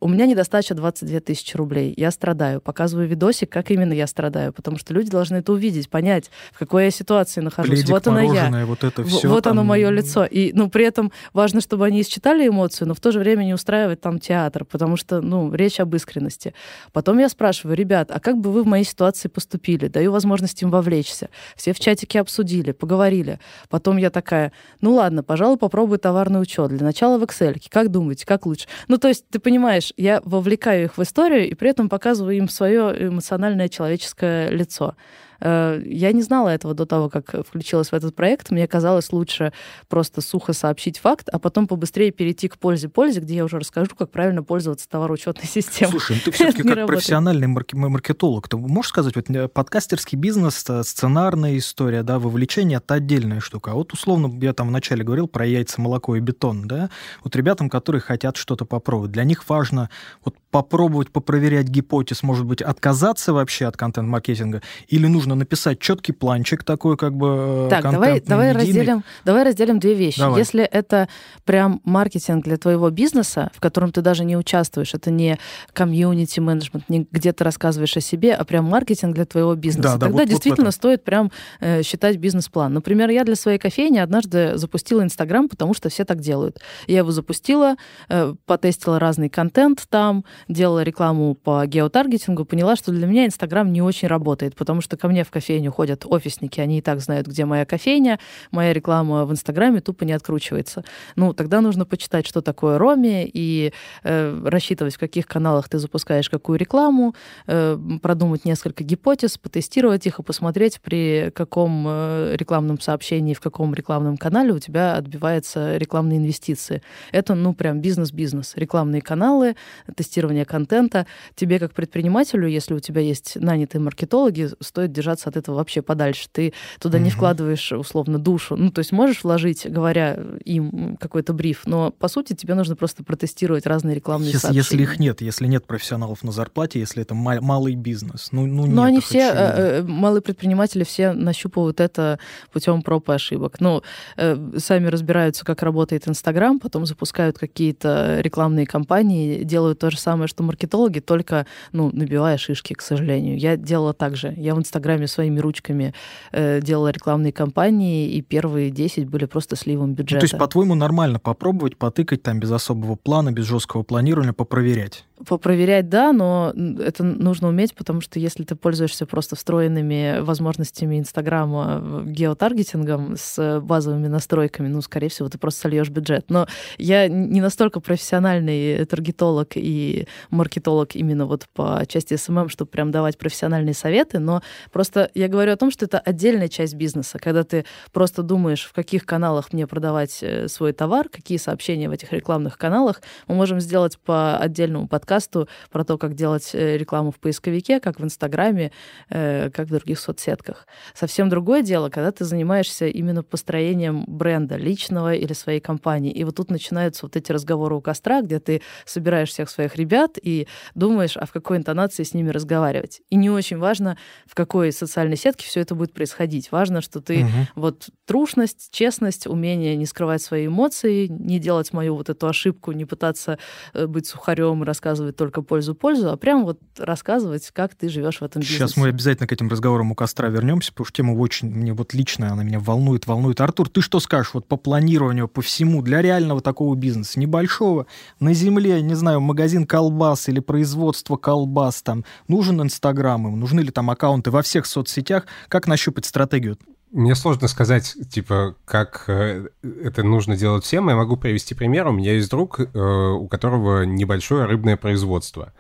у меня недостача 22 тысячи рублей. Я страдаю. Показываю видосик, как именно я страдаю. Потому что люди должны это увидеть, понять, в какой я ситуации нахожусь. Пледик, вот она я. Вот, это все вот там... оно мое лицо. И, ну, при этом важно, чтобы они считали эмоцию, но в то же время не устраивать там театр, потому что, ну, речь об искренности. Потом я спрашиваю, ребят, а как бы вы в моей ситуации поступили? Даю возможность им вовлечься. Все в чатике обсудили, поговорили. Потом я такая, ну ладно, пожалуй, попробую товарный учет. Для начала в Excel. Как думаете, как лучше? Ну, то есть, ты понимаешь, я вовлекаю их в историю и при этом показываю им свое эмоциональное человеческое лицо. Э, я не знала этого до того, как включилась в этот проект. Мне казалось лучше просто сухо сообщить факт, а потом побыстрее перейти к пользе-пользе, где я уже расскажу, как правильно пользоваться товароучетной системой. Слушай, ну ты все-таки как работает. профессиональный марк- маркетолог, ты можешь сказать, вот э, подкастерский бизнес, э, сценарная история, да, вовлечение — это отдельная штука. А вот условно, я там вначале говорил про яйца, молоко и бетон, да, вот ребятам, которые хотят что-то попробовать, для них важно вот попробовать попроверять гипотез, может быть, отказаться вообще от контент-маркетинга, или нужно написать четкий планчик такой, как бы э, Так, давай, давай, разделим, давай разделим две вещи. Давай. Если это прям маркетинг для твоего бизнеса, в котором ты даже не участвуешь, это не комьюнити менеджмент, не где ты рассказываешь о себе, а прям маркетинг для твоего бизнеса, да, тогда вот, действительно вот стоит прям э, считать бизнес-план. Например, я для своей кофейни однажды запустила Инстаграм, потому что все так делают. Я его запустила, э, потестила разный контент там, делала рекламу по геотаргетингу, поняла, что для меня Инстаграм не очень работает, потому что ко мне в кофейню ходят офисники, они и так знают, где моя кофейня, моя реклама в Инстаграме тупо не откручивается. Ну, тогда нужно почитать, что такое Роми, и э, рассчитывать, в каких каналах ты запускаешь какую рекламу, э, продумать несколько гипотез, потестировать их и посмотреть, при каком э, рекламном сообщении, в каком рекламном канале у тебя отбиваются рекламные инвестиции. Это, ну, прям бизнес-бизнес. Рекламные каналы, тестирование контента. Тебе, как предпринимателю, если у тебя есть нанятые маркетологи, стоит держать держаться от этого вообще подальше. Ты туда не вкладываешь, условно, душу. Ну, то есть можешь вложить, говоря им какой-то бриф, но, по сути, тебе нужно просто протестировать разные рекламные если, сообщения. Если их нет, если нет профессионалов на зарплате, если это малый бизнес. Ну, ну Но они все, э, э, малые предприниматели, все нащупывают это путем проб и ошибок. Ну, э, сами разбираются, как работает Инстаграм, потом запускают какие-то рекламные кампании, делают то же самое самое, что маркетологи, только, ну, набивая шишки, к сожалению. Я делала так же. Я в Инстаграме своими ручками э, делала рекламные кампании, и первые 10 были просто сливом бюджета. Ну, то есть, по-твоему, нормально попробовать, потыкать там без особого плана, без жесткого планирования, попроверять? Попроверять, да, но это нужно уметь, потому что если ты пользуешься просто встроенными возможностями Инстаграма, геотаргетингом с базовыми настройками, ну, скорее всего, ты просто сольешь бюджет. Но я не настолько профессиональный таргетолог и маркетолог именно вот по части СММ, чтобы прям давать профессиональные советы, но просто я говорю о том, что это отдельная часть бизнеса, когда ты просто думаешь, в каких каналах мне продавать э, свой товар, какие сообщения в этих рекламных каналах. Мы можем сделать по отдельному подкасту про то, как делать э, рекламу в поисковике, как в Инстаграме, э, как в других соцсетках. Совсем другое дело, когда ты занимаешься именно построением бренда личного или своей компании. И вот тут начинаются вот эти разговоры у костра, где ты собираешь всех своих ребят и думаешь, а в какой интонации с ними разговаривать. И не очень важно, в какой социальной сетке все это будет происходить. Важно, что ты угу. вот трушность, честность, умение не скрывать свои эмоции, не делать мою вот эту ошибку, не пытаться э, быть сухарем и рассказывать только пользу-пользу, а прям вот рассказывать, как ты живешь в этом бизнесе. Сейчас мы обязательно к этим разговорам у костра вернемся, потому что тема очень мне вот личная, она меня волнует, волнует. Артур, ты что скажешь вот по планированию, по всему для реального такого бизнеса, небольшого, на земле, не знаю, магазин колбас или производство колбас, там, нужен Инстаграм им, нужны ли там аккаунты во всех соцсетях, как нащупать стратегию? Мне сложно сказать, типа, как э, это нужно делать всем. Я могу привести пример. У меня есть друг, э, у которого небольшое рыбное производство.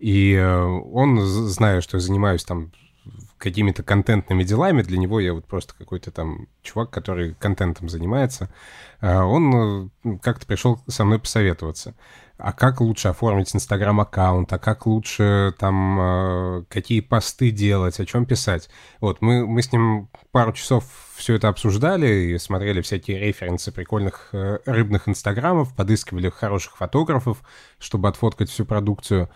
И э, он, зная, что я занимаюсь там какими-то контентными делами, для него я вот просто какой-то там чувак, который контентом занимается, он как-то пришел со мной посоветоваться а как лучше оформить Инстаграм-аккаунт, а как лучше там, э, какие посты делать, о чем писать. Вот, мы, мы с ним пару часов все это обсуждали и смотрели всякие референсы прикольных э, рыбных инстаграмов, подыскивали хороших фотографов, чтобы отфоткать всю продукцию.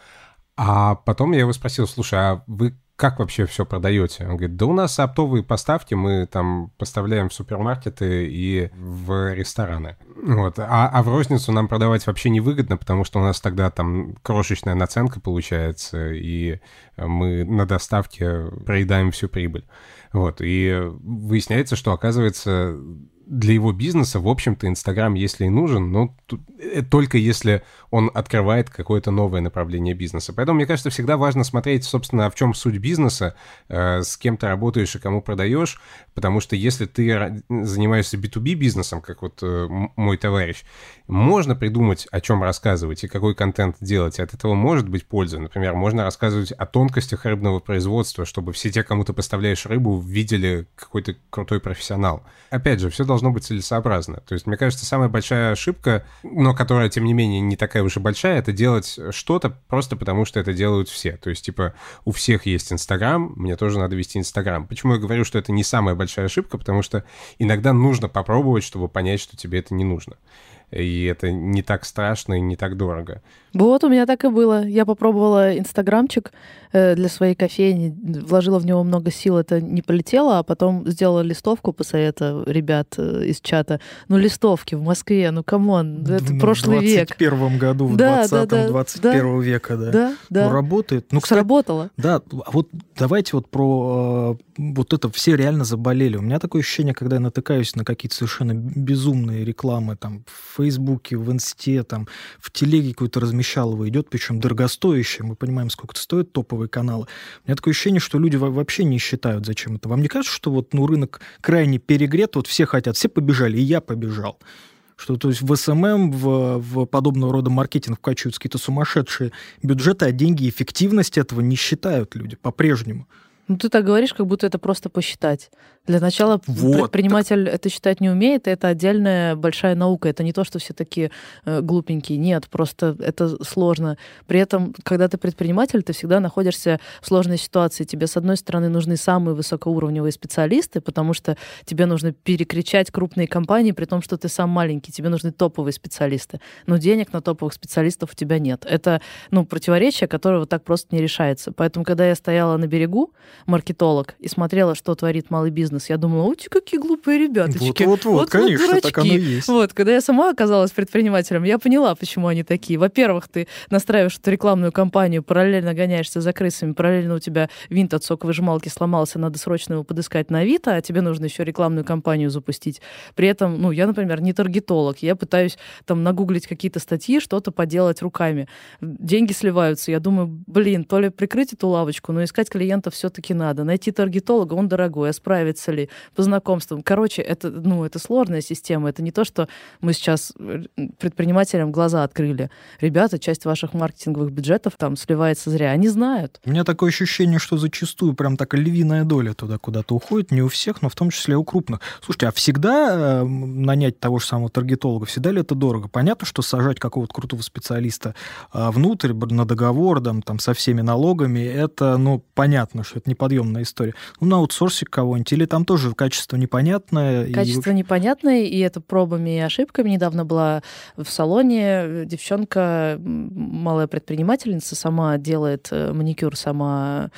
А потом я его спросил, слушай, а вы как вообще все продаете? Он говорит, да у нас оптовые поставки, мы там поставляем в супермаркеты и в рестораны. Вот. А, а в розницу нам продавать вообще невыгодно, потому что у нас тогда там крошечная наценка получается, и мы на доставке проедаем всю прибыль. Вот. И выясняется, что, оказывается, для его бизнеса, в общем-то, Инстаграм, если и нужен, но э, только если он открывает какое-то новое направление бизнеса. Поэтому, мне кажется, всегда важно смотреть, собственно, в чем суть бизнеса, э, с кем ты работаешь и кому продаешь, потому что если ты занимаешься B2B бизнесом, как вот э, мой товарищ, можно придумать, о чем рассказывать и какой контент делать, и от этого может быть польза. Например, можно рассказывать о тонкостях рыбного производства, чтобы все те, кому ты поставляешь рыбу, видели какой-то крутой профессионал. Опять же, все должно должно быть целесообразно. То есть, мне кажется, самая большая ошибка, но которая, тем не менее, не такая уж и большая, это делать что-то просто потому, что это делают все. То есть, типа, у всех есть Инстаграм, мне тоже надо вести Инстаграм. Почему я говорю, что это не самая большая ошибка? Потому что иногда нужно попробовать, чтобы понять, что тебе это не нужно и это не так страшно и не так дорого. Вот, у меня так и было. Я попробовала инстаграмчик э, для своей кофейни, вложила в него много сил, это не полетело, а потом сделала листовку по совету ребят э, из чата. Ну, листовки в Москве, ну, come on, это в прошлый век. В 21 году, в да, 20-м, да, 21 да, века, да. Да, да. Ну, работает. Ну, кстати, Сработало. Да, а вот давайте вот про э, вот это все реально заболели. У меня такое ощущение, когда я натыкаюсь на какие-то совершенно безумные рекламы там в Фейсбуке, в Инсте, там в телеге какое-то размещалово идет, причем дорогостоящее. Мы понимаем, сколько это стоит, топовые каналы. У меня такое ощущение, что люди вообще не считают, зачем это. Вам не кажется, что вот ну, рынок крайне перегрет, вот все хотят, все побежали, и я побежал что то есть в СММ, в, в подобного рода маркетинг вкачиваются какие-то сумасшедшие бюджеты, а деньги эффективность этого не считают люди по-прежнему. Ну, ты так говоришь, как будто это просто посчитать. Для начала вот, предприниматель так... это считать не умеет, это отдельная большая наука. Это не то, что все такие э, глупенькие. Нет, просто это сложно. При этом, когда ты предприниматель, ты всегда находишься в сложной ситуации. Тебе, с одной стороны, нужны самые высокоуровневые специалисты, потому что тебе нужно перекричать крупные компании, при том, что ты сам маленький. Тебе нужны топовые специалисты. Но денег на топовых специалистов у тебя нет. Это ну, противоречие, которое вот так просто не решается. Поэтому, когда я стояла на берегу, маркетолог, и смотрела, что творит малый бизнес, бизнес. Я думала, ути, какие глупые ребяточки. Вот-вот-вот, вот, конечно, вот так оно и есть. Вот, когда я сама оказалась предпринимателем, я поняла, почему они такие. Во-первых, ты настраиваешь эту рекламную кампанию, параллельно гоняешься за крысами, параллельно у тебя винт от соковыжималки сломался, надо срочно его подыскать на Авито, а тебе нужно еще рекламную кампанию запустить. При этом, ну, я, например, не таргетолог, я пытаюсь там нагуглить какие-то статьи, что-то поделать руками. Деньги сливаются. Я думаю, блин, то ли прикрыть эту лавочку, но искать клиентов все-таки надо. Найти таргетолога, он дорогой, а справится ли по знакомствам. Короче, это, ну, это сложная система. Это не то, что мы сейчас э, предпринимателям глаза открыли. Ребята, часть ваших маркетинговых бюджетов там сливается зря. Они знают. У меня такое ощущение, что зачастую прям такая львиная доля туда куда-то уходит. Не у всех, но в том числе у крупных. Слушайте, а всегда э, нанять того же самого таргетолога, всегда ли это дорого? Понятно, что сажать какого-то крутого специалиста э, внутрь на договор, там, там, со всеми налогами, это, ну, понятно, что это неподъемная история. Ну, на аутсорсе кого-нибудь, или там тоже качество непонятное? Качество и... непонятное, и это пробами и ошибками. Недавно была в салоне девчонка, малая предпринимательница, сама делает э, маникюр, сама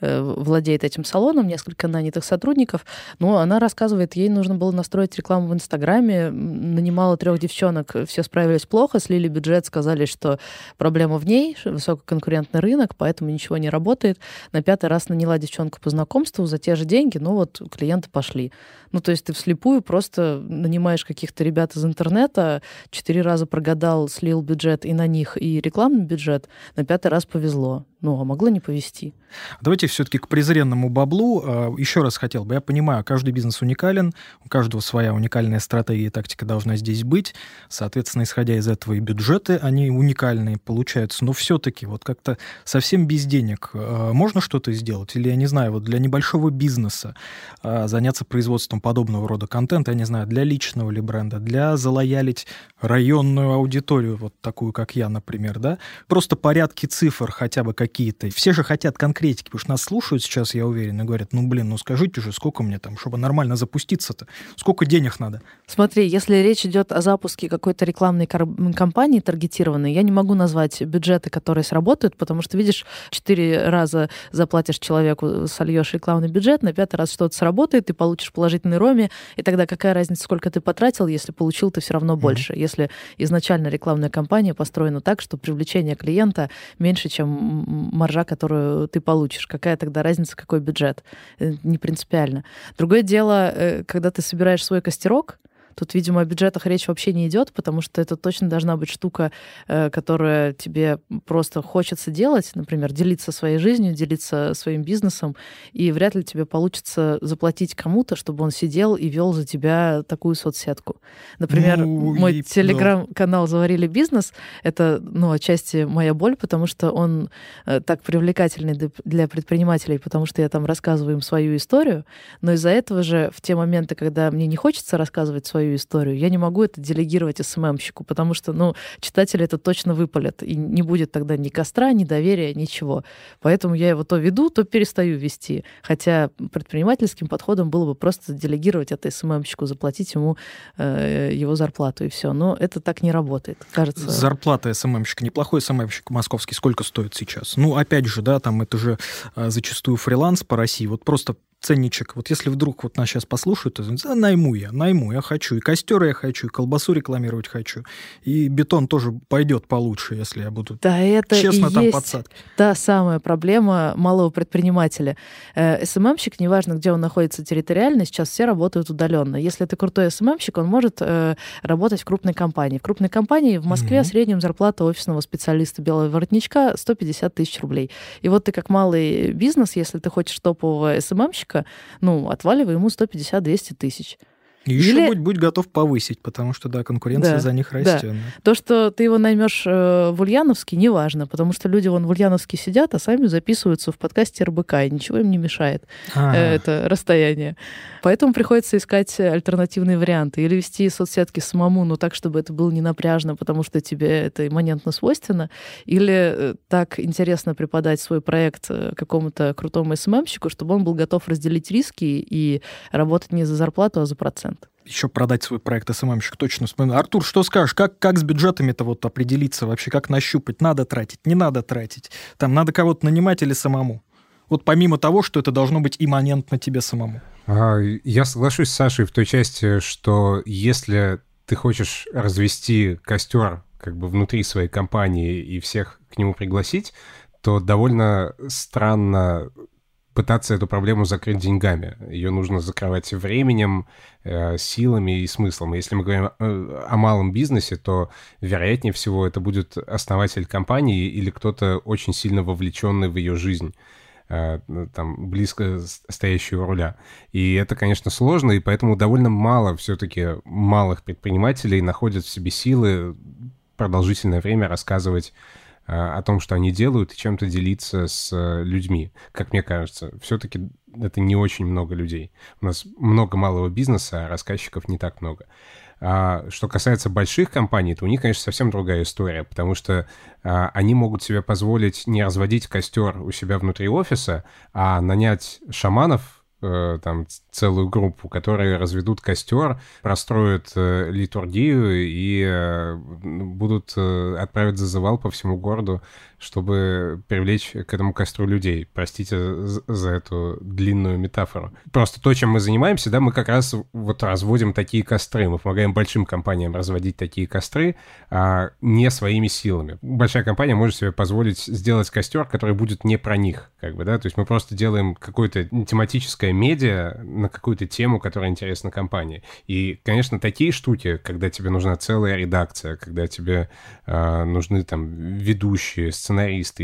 э, владеет этим салоном, несколько нанятых сотрудников, но она рассказывает, ей нужно было настроить рекламу в Инстаграме, нанимала трех девчонок, все справились плохо, слили бюджет, сказали, что проблема в ней, высококонкурентный рынок, поэтому ничего не работает. На пятый раз наняла девчонку по знакомству за те же деньги, ну вот клиенты пошли. Ну, то есть ты вслепую просто нанимаешь каких-то ребят из интернета, четыре раза прогадал, слил бюджет и на них, и рекламный бюджет, на пятый раз повезло. Ну, а могло не повезти. Давайте все-таки к презренному баблу. А, Еще раз хотел бы. Я понимаю, каждый бизнес уникален, у каждого своя уникальная стратегия и тактика должна здесь быть. Соответственно, исходя из этого и бюджеты, они уникальные получаются. Но все-таки вот как-то совсем без денег а, можно что-то сделать? Или, я не знаю, вот для небольшого бизнеса а, заняться производством подобного рода контента, я не знаю, для личного ли бренда, для залоялить районную аудиторию, вот такую, как я, например, да? Просто порядки цифр хотя бы какие какие-то. Все же хотят конкретики, потому что нас слушают сейчас, я уверен, и говорят, ну, блин, ну скажите же, сколько мне там, чтобы нормально запуститься-то, сколько денег надо? Смотри, если речь идет о запуске какой-то рекламной кампании таргетированной, я не могу назвать бюджеты, которые сработают, потому что, видишь, четыре раза заплатишь человеку, сольешь рекламный бюджет, на пятый раз что-то сработает, ты получишь положительный роме, и тогда какая разница, сколько ты потратил, если получил ты все равно больше. Mm-hmm. Если изначально рекламная кампания построена так, что привлечение клиента меньше, чем маржа, которую ты получишь. Какая тогда разница, какой бюджет? Э, не принципиально. Другое дело, э, когда ты собираешь свой костерок, Тут, видимо, о бюджетах речь вообще не идет, потому что это точно должна быть штука, э, которая тебе просто хочется делать, например, делиться своей жизнью, делиться своим бизнесом, и вряд ли тебе получится заплатить кому-то, чтобы он сидел и вел за тебя такую соцсетку. Например, ну, мой и... телеграм-канал «Заварили бизнес» — это, ну, отчасти моя боль, потому что он э, так привлекательный для предпринимателей, потому что я там рассказываю им свою историю, но из-за этого же в те моменты, когда мне не хочется рассказывать свою свою историю. Я не могу это делегировать СММщику, потому что, ну, читатели это точно выпалят, и не будет тогда ни костра, ни доверия, ничего. Поэтому я его то веду, то перестаю вести. Хотя предпринимательским подходом было бы просто делегировать это СММщику, заплатить ему э, его зарплату, и все. Но это так не работает, кажется. Зарплата СММщика, неплохой СММщик московский, сколько стоит сейчас? Ну, опять же, да, там это же э, зачастую фриланс по России. Вот просто ценничек. Вот если вдруг вот нас сейчас послушают, то найму я, найму, я хочу. И костер я хочу, и колбасу рекламировать хочу. И бетон тоже пойдет получше, если я буду да, это честно и там есть подсадки. Та самая проблема малого предпринимателя. Э, СММщик, неважно, где он находится территориально, сейчас все работают удаленно. Если это крутой СММщик, он может э, работать в крупной компании. В крупной компании в Москве mm-hmm. средняя зарплата офисного специалиста белого воротничка 150 тысяч рублей. И вот ты как малый бизнес, если ты хочешь топового СММщика, человека, ну, отваливай ему 150-200 тысяч. И еще Или... будь, будь готов повысить, потому что, да, конкуренция да, за них растет. Да. То, что ты его наймешь э, в Ульяновске, неважно, потому что люди вон в Ульяновске сидят, а сами записываются в подкасте РБК, и ничего им не мешает э, это расстояние. Поэтому приходится искать альтернативные варианты. Или вести соцсетки самому, но так, чтобы это было не напряжно, потому что тебе это имманентно свойственно. Или э, так интересно преподать свой проект э, какому-то крутому СММщику, чтобы он был готов разделить риски и работать не за зарплату, а за процент еще продать свой проект СММщик точно вспоминаю. Артур, что скажешь, как, как с бюджетами-то вот определиться вообще, как нащупать, надо тратить, не надо тратить, там надо кого-то нанимать или самому? Вот помимо того, что это должно быть имманентно тебе самому. А, я соглашусь с Сашей в той части, что если ты хочешь развести костер как бы внутри своей компании и всех к нему пригласить, то довольно странно пытаться эту проблему закрыть деньгами. Ее нужно закрывать временем, э, силами и смыслом. Если мы говорим о, о малом бизнесе, то вероятнее всего это будет основатель компании или кто-то очень сильно вовлеченный в ее жизнь э, там близко стоящего руля. И это, конечно, сложно, и поэтому довольно мало все-таки малых предпринимателей находят в себе силы продолжительное время рассказывать о том, что они делают, и чем-то делиться с э, людьми. Как мне кажется, все-таки это не очень много людей. У нас много малого бизнеса, а рассказчиков не так много. А что касается больших компаний, то у них, конечно, совсем другая история, потому что а, они могут себе позволить не разводить костер у себя внутри офиса, а нанять шаманов, э, там целую группу, которые разведут костер, простроят э, литургию и э, будут э, отправить зазывал по всему городу, чтобы привлечь к этому костру людей. Простите за эту длинную метафору. Просто то, чем мы занимаемся, да, мы как раз вот разводим такие костры. Мы помогаем большим компаниям разводить такие костры, а не своими силами. Большая компания может себе позволить сделать костер, который будет не про них, как бы, да, то есть мы просто делаем какое-то тематическое медиа, на какую-то тему, которая интересна компании. И, конечно, такие штуки, когда тебе нужна целая редакция, когда тебе э, нужны там ведущие,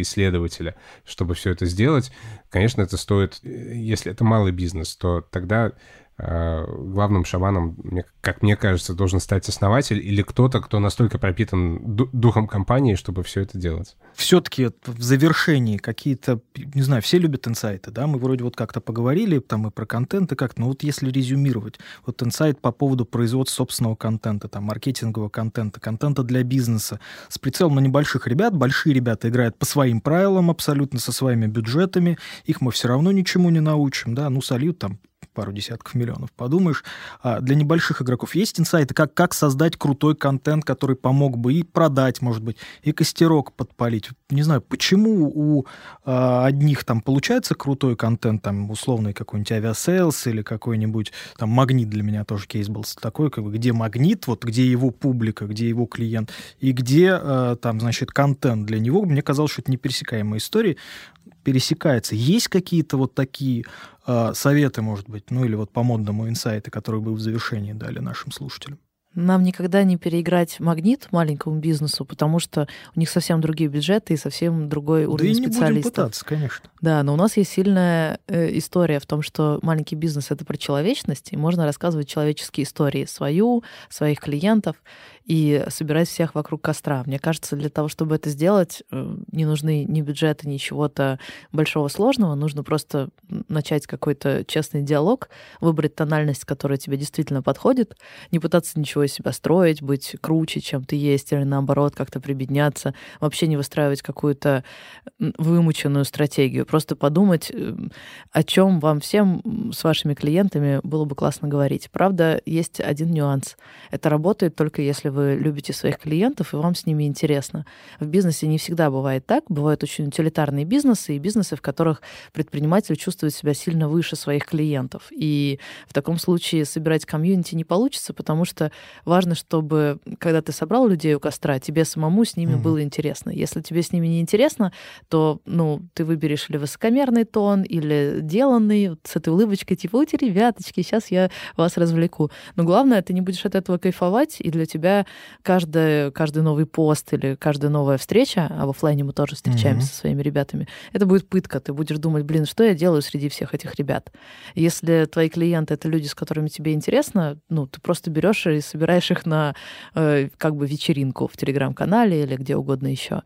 исследователи, чтобы все это сделать, конечно, это стоит, э, если это малый бизнес, то тогда главным шаманом, как мне кажется, должен стать основатель или кто-то, кто настолько пропитан духом компании, чтобы все это делать. Все-таки в завершении какие-то, не знаю, все любят инсайты, да, мы вроде вот как-то поговорили там и про контент, и как, но вот если резюмировать, вот инсайт по поводу производства собственного контента, там, маркетингового контента, контента для бизнеса, с прицелом на небольших ребят, большие ребята играют по своим правилам абсолютно, со своими бюджетами, их мы все равно ничему не научим, да, ну, сольют там пару десятков миллионов. Подумаешь, а для небольших игроков есть инсайты, как, как создать крутой контент, который помог бы и продать, может быть, и костерок подпалить. Не знаю, почему у а, одних там получается крутой контент, там условный какой-нибудь Aviasales или какой-нибудь там Магнит для меня тоже кейс был такой, как бы, где Магнит, вот где его публика, где его клиент, и где а, там, значит, контент для него. Мне казалось, что это непересекаемая история пересекается. Есть какие-то вот такие советы, может быть, ну или вот по модному инсайты, которые бы в завершении дали нашим слушателям? Нам никогда не переиграть магнит маленькому бизнесу, потому что у них совсем другие бюджеты и совсем другой уровень да и специалистов. Не будем пытаться, конечно. Да, но у нас есть сильная э, история в том, что маленький бизнес это про человечность, и можно рассказывать человеческие истории свою, своих клиентов и собирать всех вокруг костра. Мне кажется, для того, чтобы это сделать, э, не нужны ни бюджеты, ни чего-то большого сложного. Нужно просто начать какой-то честный диалог, выбрать тональность, которая тебе действительно подходит, не пытаться ничего из себя строить, быть круче, чем ты есть, или наоборот как-то прибедняться, вообще не выстраивать какую-то вымученную стратегию, просто подумать, э, о чем вам всем с вашими клиентами было бы классно говорить. Правда, есть один нюанс. Это работает только если вы любите своих клиентов, и вам с ними интересно. В бизнесе не всегда бывает так. Бывают очень утилитарные бизнесы и бизнесы, в которых предприниматель чувствует себя сильно выше своих клиентов. И в таком случае собирать комьюнити не получится, потому что важно, чтобы, когда ты собрал людей у костра, тебе самому с ними mm-hmm. было интересно. Если тебе с ними не интересно, то, ну, ты выберешь или высокомерный тон, или деланный, вот с этой улыбочкой, типа, ути, ребяточки, сейчас я вас развлеку. Но главное, ты не будешь от этого кайфовать, и для тебя каждый, каждый новый пост или каждая новая встреча, а в офлайне мы тоже встречаемся mm-hmm. со своими ребятами, это будет пытка. Ты будешь думать, блин, что я делаю среди всех этих ребят? Если твои клиенты — это люди, с которыми тебе интересно, ну, ты просто берешь и собираешь их на э, как бы вечеринку в Телеграм-канале или где угодно еще.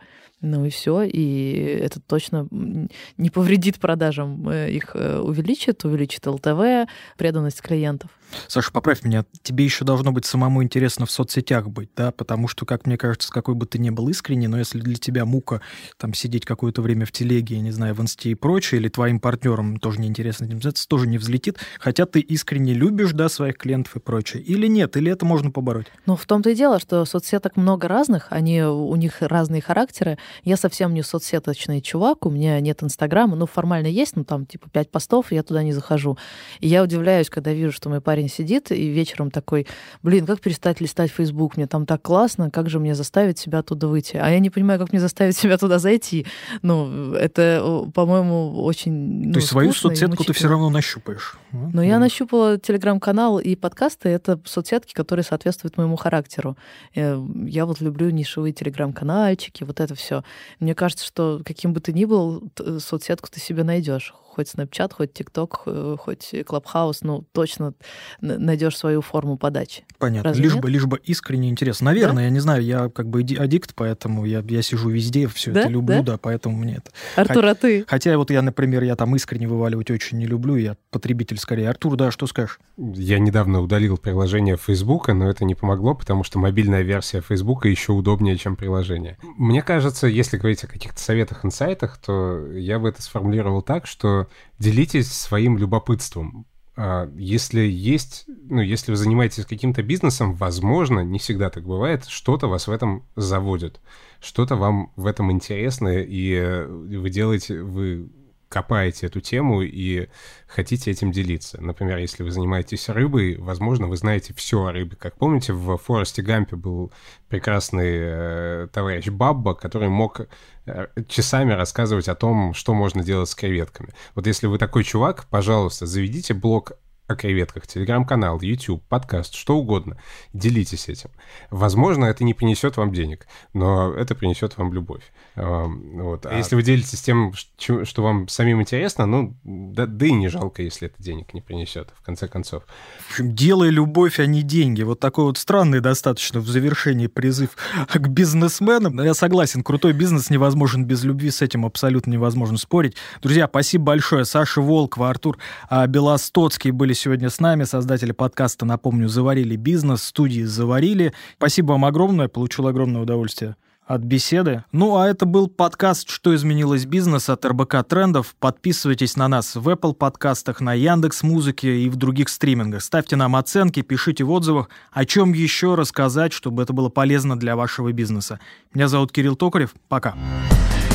Ну и все, и это точно не повредит продажам, э, их э, увеличит, увеличит ЛТВ, преданность клиентов. Саша, поправь меня, тебе еще должно быть самому интересно в соцсетях быть, да, потому что, как мне кажется, какой бы ты ни был искренний, но если для тебя мука там сидеть какое-то время в телеге, я не знаю, в инсте и прочее, или твоим партнерам тоже неинтересно этим заниматься, тоже не взлетит, хотя ты искренне любишь, да, своих клиентов и прочее, или нет, или это можно побороть? Ну, в том-то и дело, что соцсеток много разных, они, у них разные характеры, Я совсем не соцсеточный чувак, у меня нет Инстаграма, ну, формально есть, но там, типа, пять постов, и я туда не захожу. И я удивляюсь, когда вижу, что мой парень сидит, и вечером такой, блин, как перестать листать Facebook, мне там так классно, как же мне заставить себя оттуда выйти? А я не понимаю, как мне заставить себя туда зайти. Ну, это, по-моему, очень ну, То есть свою соцсетку ты все равно нащупаешь? Но я нащупала телеграм-канал и подкасты. Это соцсетки, которые соответствуют моему характеру. Э, я вот люблю нишевые телеграм-канальчики, вот это все. Мне кажется, что каким бы ты ни был, соцсетку ты себе найдешь хоть Snapchat, хоть TikTok, э, хоть Clubhouse, ну, точно найдешь свою форму подачи. Понятно. Разве лишь нет? бы, лишь бы искренне интересно. Наверное, да? я не знаю, я как бы аддикт, поэтому я, я сижу везде, все да? это люблю, да? да, поэтому мне это... Артур, Хотя, а ты? Хотя вот я, например, я там искренне вываливать очень не люблю, я потребитель скорее. Артур, да, что скажешь? Я недавно удалил приложение Facebook, но это не помогло, потому что мобильная версия Facebook еще удобнее, чем приложение. Мне кажется, если говорить о каких-то советах, инсайтах, то я бы это сформулировал так, что делитесь своим любопытством. А, если есть, ну, если вы занимаетесь каким-то бизнесом, возможно, не всегда так бывает, что-то вас в этом заводит, что-то вам в этом интересно, и э, вы делаете, вы копаете эту тему и хотите этим делиться. Например, если вы занимаетесь рыбой, возможно, вы знаете все о рыбе. Как помните, в Форесте Гампе был прекрасный э, товарищ Бабба, который мог э, часами рассказывать о том, что можно делать с креветками. Вот если вы такой чувак, пожалуйста, заведите блог о креветках, телеграм-канал, YouTube, подкаст, что угодно. Делитесь этим. Возможно, это не принесет вам денег, но это принесет вам любовь. Вот. А, если вы делитесь тем, что вам самим интересно, ну, да, да и не жалко, если это денег не принесет, в конце концов. В общем, делай любовь, а не деньги. Вот такой вот странный достаточно в завершении призыв к бизнесменам. Я согласен, крутой бизнес невозможен без любви, с этим абсолютно невозможно спорить. Друзья, спасибо большое. Саша Волкова, Артур а, Белостоцкий были сегодня с нами, создатели подкаста, напомню, «Заварили бизнес», студии «Заварили». Спасибо вам огромное, получил огромное удовольствие от беседы. Ну, а это был подкаст «Что изменилось бизнес» от РБК Трендов. Подписывайтесь на нас в Apple подкастах, на Яндекс Музыке и в других стримингах. Ставьте нам оценки, пишите в отзывах, о чем еще рассказать, чтобы это было полезно для вашего бизнеса. Меня зовут Кирилл Токарев. Пока. Пока.